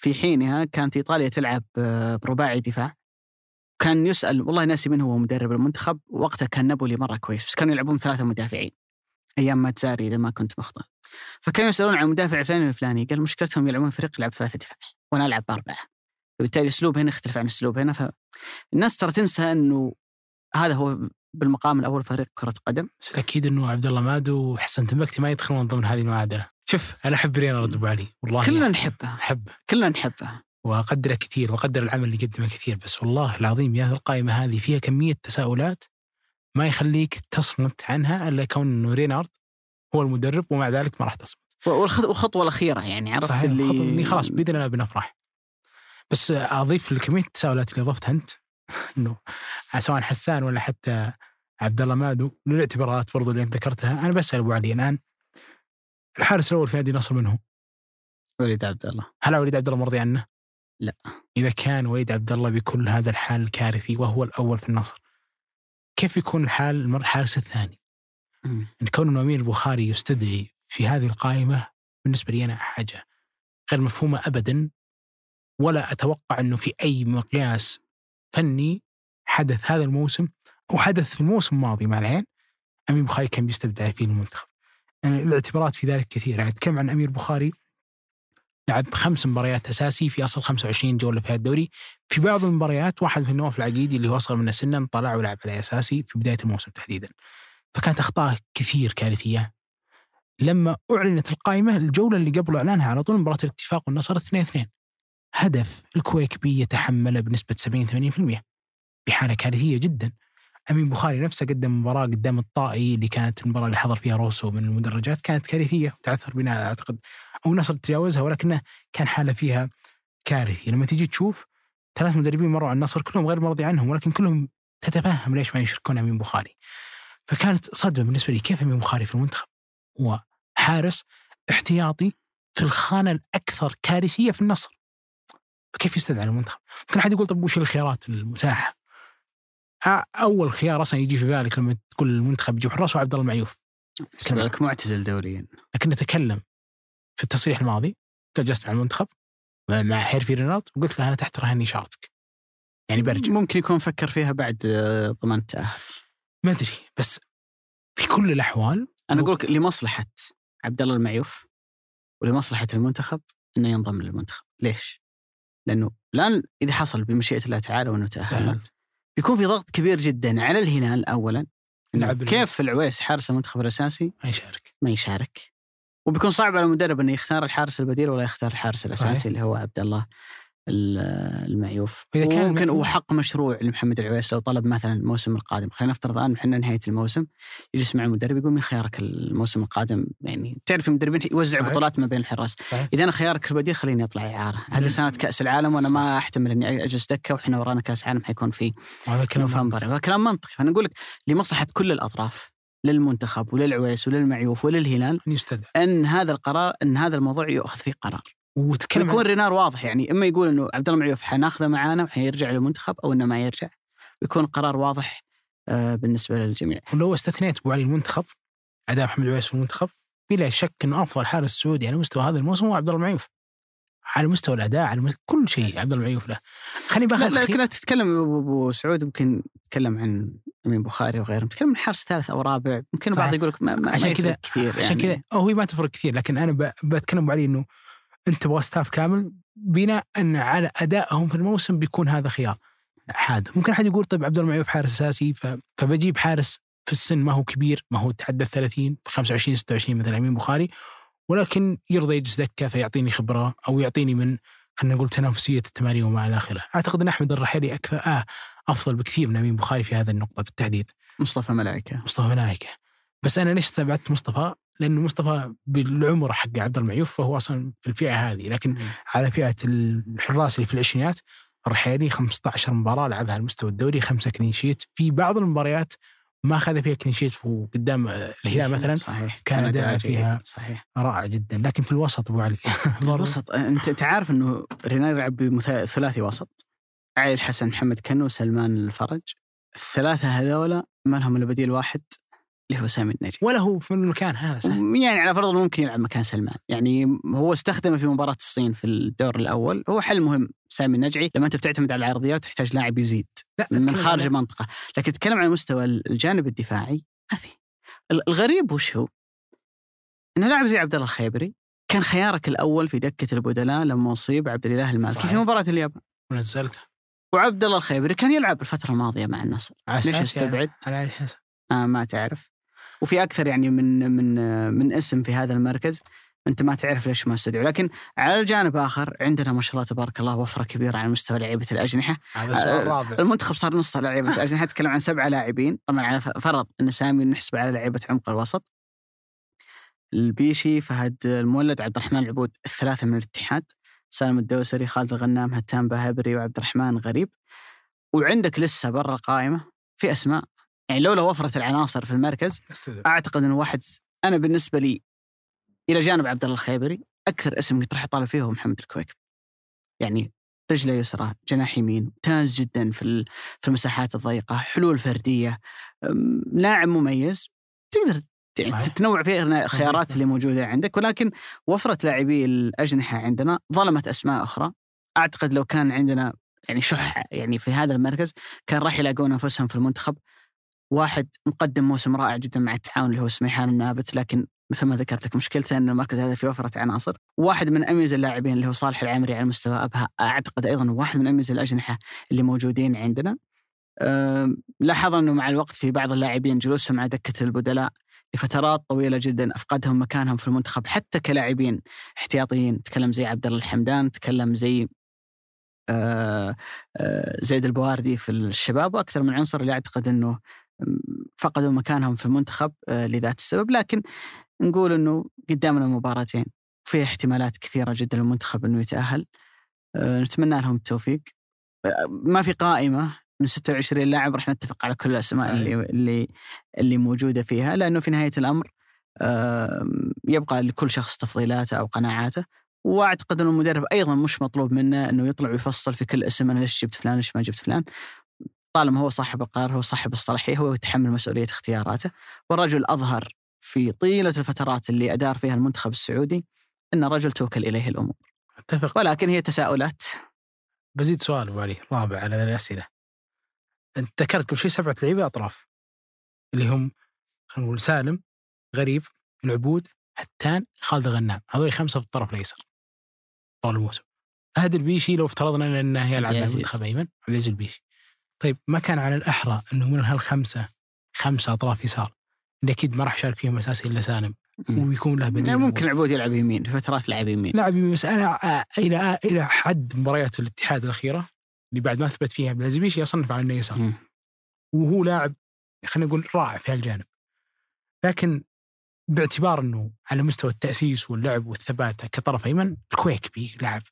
في حينها كانت إيطاليا تلعب آه، برباعي دفاع. كان يسأل والله ناسي من هو مدرب المنتخب وقتها كان نابولي مرة كويس بس كانوا يلعبون ثلاثة مدافعين. أيام ما تزاري إذا ما كنت مخطئ فكانوا يسألون عن المدافع الفلاني والفلاني قال مشكلتهم يلعبون فريق يلعب ثلاثة دفاع وأنا ألعب بأربعة. فبالتالي الاسلوب هنا يختلف عن الاسلوب هنا فالناس ترى تنسى إنه هذا هو بالمقام الأول فريق كرة قدم. بس الاكيد إنه عبد الله مادو وحسن تنبكتي ما يدخلون ضمن هذه المعادلة. شوف أنا أحب رينارد ابو علي والله كلنا نحبه. أحب. كلنا نحبه. وأقدره كثير وأقدر العمل اللي يقدمه كثير بس والله العظيم يا القائمة هذه فيها كمية تساؤلات ما يخليك تصمت عنها إلا كون انه رينارد هو المدرب ومع ذلك ما راح تصمت والخط- والخطوة الأخيرة يعني عرفت صحيح اللي اللي خلاص بإذن الله بنفرح بس أضيف لكميه التساؤلات اللي اضفتها أنت *laughs* إنه سواء حسان ولا حتى عبد الله مادو للاعتبارات برضو اللي أنت ذكرتها أنا بسأل أبو علي الآن الحارس الأول في نادي النصر من هو؟ وليد عبد الله هل وليد عبد الله مرضي عنه؟ لا. إذا كان وليد عبد الله بكل هذا الحال الكارثي وهو الأول في النصر كيف يكون الحال الحارس الثاني؟ مم. ان كون إنه أمير البخاري يستدعي في هذه القائمة بالنسبة لي أنا حاجة غير مفهومة ابدا ولا أتوقع إنه في أي مقياس فني حدث هذا الموسم أو حدث في الموسم الماضي مع العين أمير البخاري كان بيستبدع فيه المنتخب. يعني الاعتبارات في ذلك كثير يعني نتكلم عن أمير البخاري لعب خمس مباريات أساسي في أصل 25 جولة في الدوري في بعض المباريات واحد في النواف العقيدي اللي هو أصغر منه سنا طلع ولعب عليه أساسي في بداية الموسم تحديدا. فكانت أخطاء كثير كارثية. لما أعلنت القائمة الجولة اللي قبل أعلانها على طول مباراة الاتفاق والنصر 2 2 هدف الكويكبي يتحمله بنسبة 70 80% بحالة كارثية جدا. أمين بخاري نفسه قدم مباراة قدام الطائي اللي كانت المباراة اللي حضر فيها روسو من المدرجات كانت كارثية وتعثر بناء أعتقد أو النصر تجاوزها ولكنه كان حالة فيها كارثي. لما تجي تشوف ثلاث مدربين مروا على النصر كلهم غير مرضي عنهم ولكن كلهم تتفهم ليش ما يشاركون أمين بخاري. فكانت صدمة بالنسبة لي كيف أمين بخاري في المنتخب؟ هو حارس احتياطي في الخانة الأكثر كارثية في النصر. فكيف يستدعى المنتخب؟ ممكن أحد يقول طب وش الخيارات المتاحة؟ أول خيار أصلا يجي في بالك لما تقول المنتخب يجيب حراس هو عبد الله المعيوف. بالنسبة لك معتزل دوريا. لكن نتكلم في التصريح الماضي جلست مع المنتخب مع هيرفي رينارد وقلت له أنا تحت رهن إشارتك. يعني برجع ممكن يكون فكر فيها بعد آه، ضمان التأهل. ما أدري بس في كل الأحوال أنا أقول لك لمصلحة عبد الله المعيوف ولمصلحة المنتخب إنه ينضم للمنتخب، ليش؟ لأنه الآن إذا حصل بمشيئة الله تعالى وأنه تاهلنا بيكون في ضغط كبير جدا على الهلال اولا كيف العويس حارس المنتخب الأساسي؟ ما يشارك. ما يشارك. وبيكون صعب على المدرب إنه يختار الحارس البديل ولا يختار الحارس الأساسي صحيح. اللي هو عبد الله ال- المعيوف. وإذا كان ممكن المفروض- هو حق مشروع لمحمد العويس لو طلب مثلا الموسم القادم. خلينا نفترض الآن إحنا نهاية الموسم يجلس مع المدرب يقول مين خيارك الموسم القادم. يعني تعرف المدربين يوزع صحيح. بطولات ما بين الحراس. صحيح. إذا أنا خيارك البديل خليني أطلع اعاره هذه. سنة كأس العالم وأنا ما أحتمل إني أجلس دكة وحنا ورانا كأس عالم حيكون في نوفمبر. هذا كلام منطقي. فأنا أقول لك لمصلحة كل الأطراف للمنتخب وللعويس وللمعيوف وللهلال يستدعى. أن هذا القرار أن هذا الموضوع يؤخذ فيه قرار. وتكلم يكون رينار واضح يعني إما يقول إنه عبد الله معيوف حناخذه معانا وحيرجع للمنتخب أو إنه ما يرجع. ويكون قرار واضح آه، بالنسبة للجميع. ولو استثنيت أبو علي المنتخب اداء محمد العويس في المنتخب بلا شك إنه أفضل حارس سعودي على مستوى هذا الموسم هو عبد الله المعيوف على مستوى الأداء على مستوى كل شيء عبد الله المعيوف له خليني لا بآخذ لكن لا تتكلم أبو سعود يمكن تتكلم عن أمين بخاري وغيره تتكلم عن حارس ثالث أو رابع يمكن. البعض يقول لك ما, ما عشان كذا كثير عشان يعني. كذا هو ما تفرق كثير لكن أنا ب- بتكلم أبو علي إنه أنت تبغى ستاف كامل بناء على أدائهم في الموسم بيكون هذا خيار حاد ممكن أحد يقول طيب عبد الله المعيوف حارس أساسي ف- فبجيب حارس في السن ما هو كبير ما هو تعدى ال 30 في 25 26 مثل أمين بخاري ولكن يرضى يجلس دكه فيعطيني خبرة أو يعطيني من خلينا نقول تنافسية التمارين وما إلى آخره. أعتقد أن أحمد الرحيلي أكثر آه أفضل بكثير من أمين بخاري في هذه النقطة بالتحديد. مصطفى ملائكة مصطفى ملائكة بس أنا ليش استبعدت مصطفى؟ لأنه مصطفى بالعمر حق عبد المعيوف فهو أصلا في الفئة هذه. لكن على فئة الحراس اللي في العشرينات الرحيلي 15 مباراة لعبها على المستوى الدوري خمسة clean sheet. في بعض المباريات ما أخذ فيها clean sheet وقدام الهلال مثلا صحيح. كان أداء فيها. صحيح. رائع جدا. لكن في الوسط أبو علي *laughs* الوسط أنت أنت عارف إنه رينار يلعب بثلاثي وسط. علي الحسن محمد كنو سلمان الفرج. الثلاثة هذولا ما لهم إلا بديل واحد. اللي هو سامي النجم ولا هو في المكان هذا صح؟ يعني على فرض ممكن يلعب مكان سلمان. يعني هو استخدمه في مباراة الصين في الدور الأول. هو حل مهم سامي النجعي. لما أنت بتعتمد على العرضيات تحتاج لاعب يزيد لا من خارج المنطقة. لكن تتكلم عن مستوى الجانب الدفاعي ما في. ال- الغريب وش هو؟ إن لاعب زي عبد الله الخيبري كان خيارك الأول في دكة البدلاء لما أصيب عبد الإله المالكي. في مباراة اليابان. ونزلته. وعبد الله الخيبري كان يلعب الفترة الماضية مع النصر. ليش يعني استبعد؟ على حسن آه ما تعرف. وفي أكثر يعني من من آه، من اسم في هذا المركز أنت ما تعرف ليش ما استدعوا لكن على الجانب آخر عندنا ما شاء الله تبارك الله وفرة كبيرة على مستوى لعيبة الأجنحة. هذا سؤال رابع. المنتخب صار نص لعيبة الأجنحة تكلم عن سبعة لاعبين. طبعا على فرض أن سامي نحسب على لعيبة عمق الوسط. البيشي فهد المولد عبد الرحمن العبود الثلاثة من الاتحاد. سالم الدوسري خالد الغنام هتان بهبري وعبد الرحمن غريب. وعندك لسه برا القائمه في أسماء. يعني لولا وفره العناصر في المركز. أعتقد إنه واحد أنا بالنسبة لي إلى جانب عبد الله الخيبري أكثر اسم كنت راح أطالب فيه هو محمد الكويكب يعني رجله يسرى جناح يمين ممتاز جدا في في المساحات الضيقة حلول فردية لاعب مميز. تقدر يعني. تتنوع في الخيارات اللي موجودة عندك. ولكن وفره لاعبي الأجنحة عندنا ظلمت أسماء أخرى. أعتقد لو كان عندنا يعني شح يعني في هذا المركز كان راح يلاقون أنفسهم في المنتخب. واحد مقدم موسم رائع جدا مع التعاون اللي هو سميحان النابت لكن مثل ما ذكرت لك مشكلته أن المركز هذا فيه وفرة عناصر، واحد من أميز اللاعبين اللي هو صالح العمري على مستوى أبها أعتقد أيضا واحد من أميز الأجنحة اللي موجودين عندنا. لاحظنا أنه مع الوقت في بعض اللاعبين جلوسهم على دكة البدلاء لفترات طويلة جدا أفقدهم مكانهم في المنتخب حتى كلاعبين احتياطيين، تكلم زي عبد الله الحمدان، تكلم زي آه، آه، زيد البواردي في الشباب وأكثر من عنصر اللي أعتقد أنه فقدوا مكانهم في المنتخب آه، لذات السبب. لكن نقول إنه قدامنا مباراتين في احتمالات كثيرة جدا للمنتخب إنه يتأهل. آه، نتمنى لهم التوفيق. آه، ما في قائمة من 26 لاعب راح نتفق على كل الأسماء. اللي اللي اللي موجودة فيها لأنه في نهاية الأمر يبقى لكل شخص تفضيلاته أو قناعاته. وأعتقد ان المدرب أيضا مش مطلوب منه إنه يطلع ويفصل في كل اسم أنا ليش جبت فلان ليش ما جبت فلان. طالما هو صاحب القرار هو صاحب الصلاحية هو يتحمل مسؤولية اختياراته. والرجل اظهر في طيلة الفترات اللي أدار فيها المنتخب السعودي إن الرجل توكل إليه الأمور. أتفق. ولكن هي تساؤلات. بزيد سؤال أبو علي رابع على الأسئلة. أنت ذكرت قبل شوي سبعة لعيبة أطراف اللي هم خلينا نقول سالم غريب العبود هتان خالد غنام هذول خمسة في الطرف الأيسر. طول الموسم. فهد البيشي لو افترضنا إنه يلعب مع. المنتخب ايمن عبد العزيز البيشي. طيب ما كان على الأحرى إنه من هالخمسة خمسة أطراف يسار. اللي أكيد ما راح يشارك فيهم أساسي إلا سالم. ويكون له بديل. ممكن العبود يلعب يمين فترات لعب يمين. لاعب بس أنا آه، إلى إلى حد مباريات الاتحاد الأخيرة اللي بعد ما أثبت فيها عبد العزيز بيشي أصنف على إنه يسار. وهو لاعب خلينا نقول رائع في هالجانب. لكن باعتبار إنه على مستوى التأسيس واللعب والثبات كطرف أيمن الكويكبي لاعب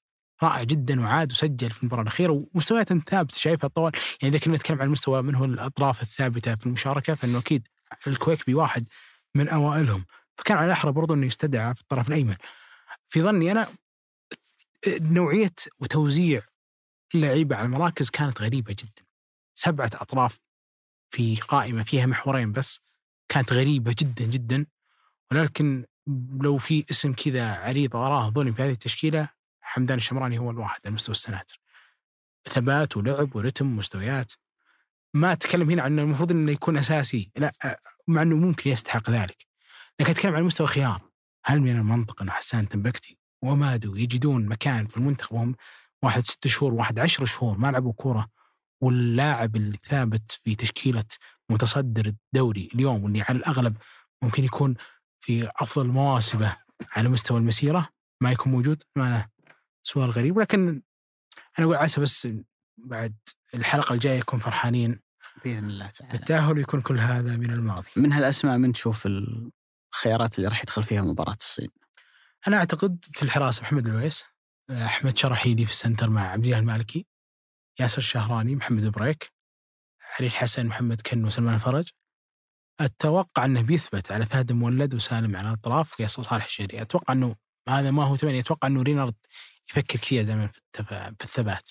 رائع جدا وعاد وسجل في المباراة الأخيرة ومستويات ثابتة شايفها طوال. يعني إذا كنا نتكلم عن المستوى من هو الأطراف الثابتة في المشاركة فإنه أكيد الكويكبي واحد من أوائلهم. فكان على الأحرى برضو إنه يستدعى في الطرف الأيمن. في ظني أنا نوعية وتوزيع اللعيبه على المراكز كانت غريبة جدا. سبعة أطراف في قائمة فيها محورين بس كانت غريبة جدا جدا. ولكن لو في اسم كذا عريض أراه ظلم في هذه التشكيلة حمدان الشمراني هو الواحد على مستوى السناتر ثبات ولعب ورتم ومستويات. ما أتكلم هنا عن المفروض إنه يكون أساسي. لا مع إنه ممكن يستحق ذلك. لكن أتكلم عن مستوى خيار. هل من المنطق انه حسان تنبكتي ومادو يجدون مكان في المنتخب وهم واحد ست شهور واحد عشر شهور ما لعبوا كورة واللاعب الثابت في تشكيلة متصدر الدوري اليوم واللي على الأغلب ممكن يكون في أفضل مواسمه على مستوى المسيرة ما يكون موجود؟ له سؤال غريب ولكن أنا أقول عسى بس بعد الحلقة الجاية يكون فرحانين بإذن الله تعالى. بالتأهل ويكون كل هذا من الماضي. من هالأسماء من تشوف الخيارات اللي راح يدخل فيها مباراة الصين؟ أنا أعتقد في الحراسة محمد العويس أحمد شراحيلي في ال center مع عبد الله المالكي ياسر الشهراني محمد البريك علي الحسن محمد كنو وسلمان الفرج. أتوقع أنه بيثبت على فهد المولد وسالم على الأطراف وياسر صالح الشهري. أتوقع أنه هذا ما هو ثمانية أتوقع إنه رينارد يفكر كثير دائما في, التف... في الثبات.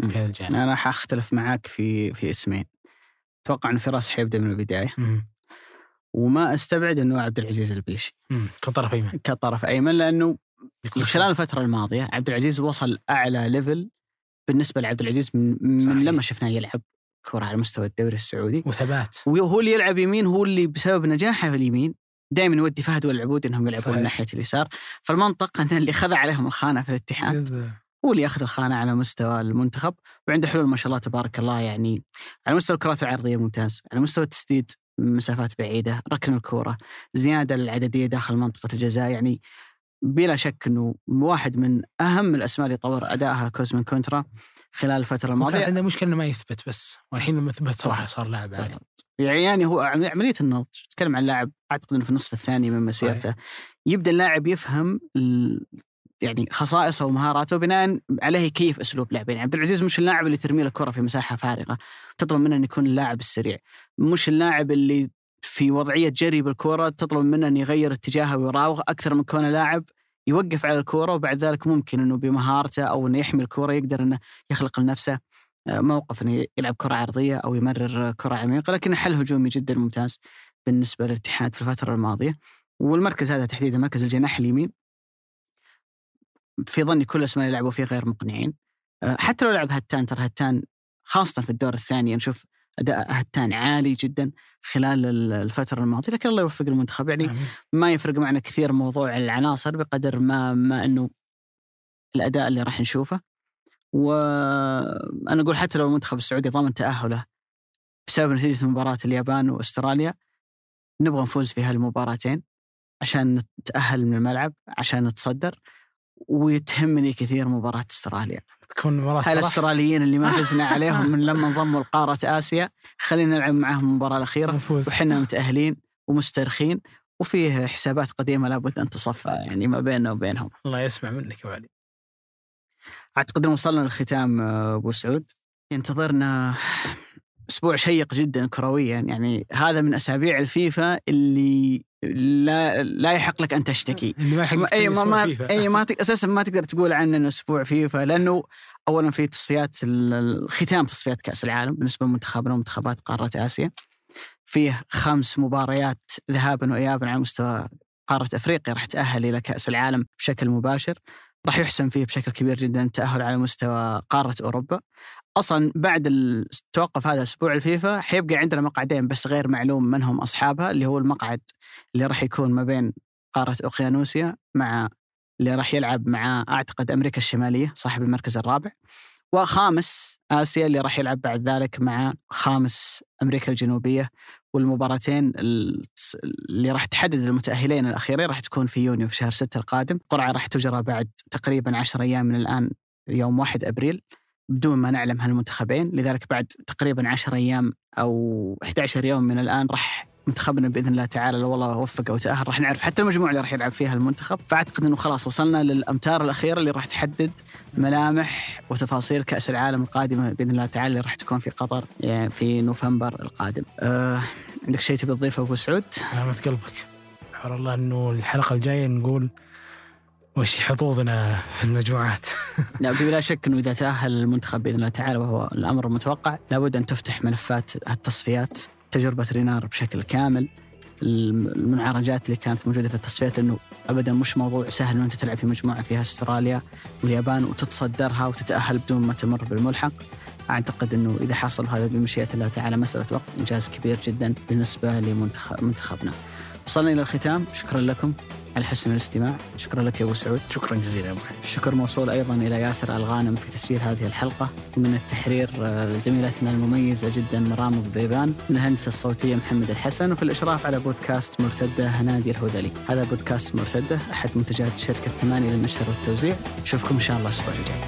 في هذا الجانب أنا حأختلف معاك في في اسمين أتوقع انه فراس حيبدأ من البداية مم. وما أستبعد إنه عبد العزيز البيشي مم. كطرف أيمن كطرف أيمن لأنه خلال الفترة الماضية عبد العزيز وصل أعلى ليفل بالنسبة لعبد العزيز من, من. لما شفناه يلعب كرة على مستوى الدوري السعودي وثبات وهو اللي يلعب يمين هو اللي بسبب نجاحه في اليمين دائما يودي فهد والعبود إنهم يلعبون صحيح. ناحية اليسار. فالمنطق إن اللي خذ عليهم الخانة في الاتحاد هو اللي ياخذ الخانة على مستوى المنتخب. وعنده حلول ما شاء الله تبارك الله يعني على مستوى الكرات العرضية ممتاز، على مستوى التسديد مسافات بعيدة، ركن الكورة، زيادة العدديه داخل منطقة الجزاء يعني بلا شك إنه واحد من أهم الأسماء اللي طور أدائها كوزمن كونترا خلال الفترة الماضية. عنده مشكلة إنه ما يثبت بس. والحين لما ثبت صراحة صار لاعب عالي يعني هو عم- عملية النضج تتكلم عن لاعب أعتقد إنه في النصف الثاني من مسيرته. يبدأ اللاعب يفهم يعني خصائصه ومهاراته بناء عليه يكيف أسلوب لعبه يعني عبد العزيز مش اللاعب اللي ترمي له الكره في مساحة فارغة؟ تطلب منه ان يكون اللاعب السريع. مش اللاعب اللي في وضعية جري بالكره تطلب منه أن يغير اتجاهه ويراوغ أكثر من كونه لاعب يوقف على الكره وبعد ذلك ممكن إنه بمهارته أو إنه يحمي الكره يقدر إنه يخلق لنفسه آه، موقف إنه يلعب كرة عرضية أو يمرر كرة عميقة لكن حل هجومي جدا ممتاز بالنسبة للاتحاد في الفترة الماضية. والمركز هذا تحديدا مركز الجناح اليمين. في ظني كل الأسماء اللي لعبوا فيه غير مقنعين. آه، حتى لو لعب هتان ترى هتان خاصة في الدور الثاني نشوف أداء هتان عالي جدا خلال ال- الفترة الماضية لكن الله يوفق المنتخب. يعني. ما يفرق معنا كثير موضوع العناصر بقدر ما ما إنه الأداء اللي راح نشوفه. وأنا أقول حتى لو المنتخب السعودي ضمن تأهله بسبب نتيجة مباراة اليابان وأستراليا نبغى نفوز في هالمباراتين عشان نتأهل من الملعب عشان نتصدر. ويتهمني كثير مباراة أستراليا. تكون مباراة صراحة. هالاستراليين اللي ما *laughs* فزنا عليهم من لما انضموا لقارة آسيا خلينا نلعب معاهم المباراة الأخيرة. نفوز. وحنا متأهلين ومسترخين وفيه حسابات قديمة لابد أن تصفى يعني ما بيننا وبينهم. الله يسمع منك يا علي أعتقد إن وصلنا للختام أبو سعود. ينتظرنا أسبوع شيق جدا كرويا. يعني هذا من أسابيع الفيفا اللي لا لا يحق لك أن تشتكي. *laughs* اللي ما يحق أي ما ما أي ما أساسا ما تقدر تقول عنه إنه أسبوع فيفا لأنه اولا في تصفيات ختام تصفيات كأس العالم بالنسبة لمنتخبنا ومنتخبات قارة آسيا. فيه خمس مباريات ذهابا وايابا على مستوى قارة أفريقيا راح تأهل إلى كأس العالم بشكل مباشر. راح يحسم فيه بشكل كبير جدا التاهل على مستوى قارة أوروبا. أصلا بعد التوقف هذا أسبوع الفيفا حيبقى عندنا مقعدين بس غير معلوم من هم أصحابها اللي هو المقعد اللي راح يكون ما بين قارة أوقيانوسيا مع اللي راح يلعب مع أعتقد أمريكا الشمالية صاحب المركز الرابع. وخامس آسيا اللي راح يلعب بعد ذلك مع خامس أمريكا الجنوبية. والمباراتين ال- اللي راح تحدد المتأهلين الأخيرين راح تكون في يونيو في شهر 6 القادم، القرعه راح تجرى بعد تقريبا 10 أيام من الآن يوم 1 أبريل بدون ما نعلم هالمنتخبين لذلك بعد تقريبا 10 أيام أو 11 يوم من الآن راح منتخبنا بإذن الله تعالى لو والله وفقه وتأهل راح نعرف حتى المجموعة اللي راح يلعب فيها المنتخب فأعتقد إنه خلاص وصلنا للأمتار الأخيرة اللي راح تحدد ملامح وتفاصيل كأس العالم القادمه بإذن الله تعالى اللي راح تكون في قطر يعني في نوفمبر القادم. أه عندك شيء تبي تضيفه أبو سعود؟ نعمة قلبك سبحان الله إنه الحلقة الجاية نقول وش حظوظنا في المجموعات *laughs* لا بلا شك إنه إذا تأهل المنتخب بإذن الله تعالى وهو الأمر المتوقع لابد أن تفتح ملفات التصفيات تجربة رينار بشكل كامل المنعرجات اللي كانت موجودة في التصفيات لأنه ابدا مش موضوع سهل إنه أنت تلعب في مجموعة فيها أستراليا واليابان وتتصدرها وتتأهل بدون ما تمر بالملحق أعتقد إنه إذا حصل هذا بمشيئة الله تعالى مسألة وقت إنجاز كبير جدا بالنسبة لمنتخبنا. وصلنا إلى الختام. شكرا لكم على حسن الاستماع. شكرا لك يا أبو سعود. شكرا جزيلا يا أبو الشكر موصول أيضا إلى ياسر الغانم في تسجيل هذه الحلقة. ومن التحرير آه، زميلتنا المميزة جدا مرام الضبيبان من الهندسه الصوتية محمد الحسن وفي الإشراف على بودكاست مرتدة هنادي الهذلي هذا بودكاست مرتدة أحد منتجات شركة ثمانية للنشر والتوزيع. نشوفكم إن شاء الله الأسبوع الجاي.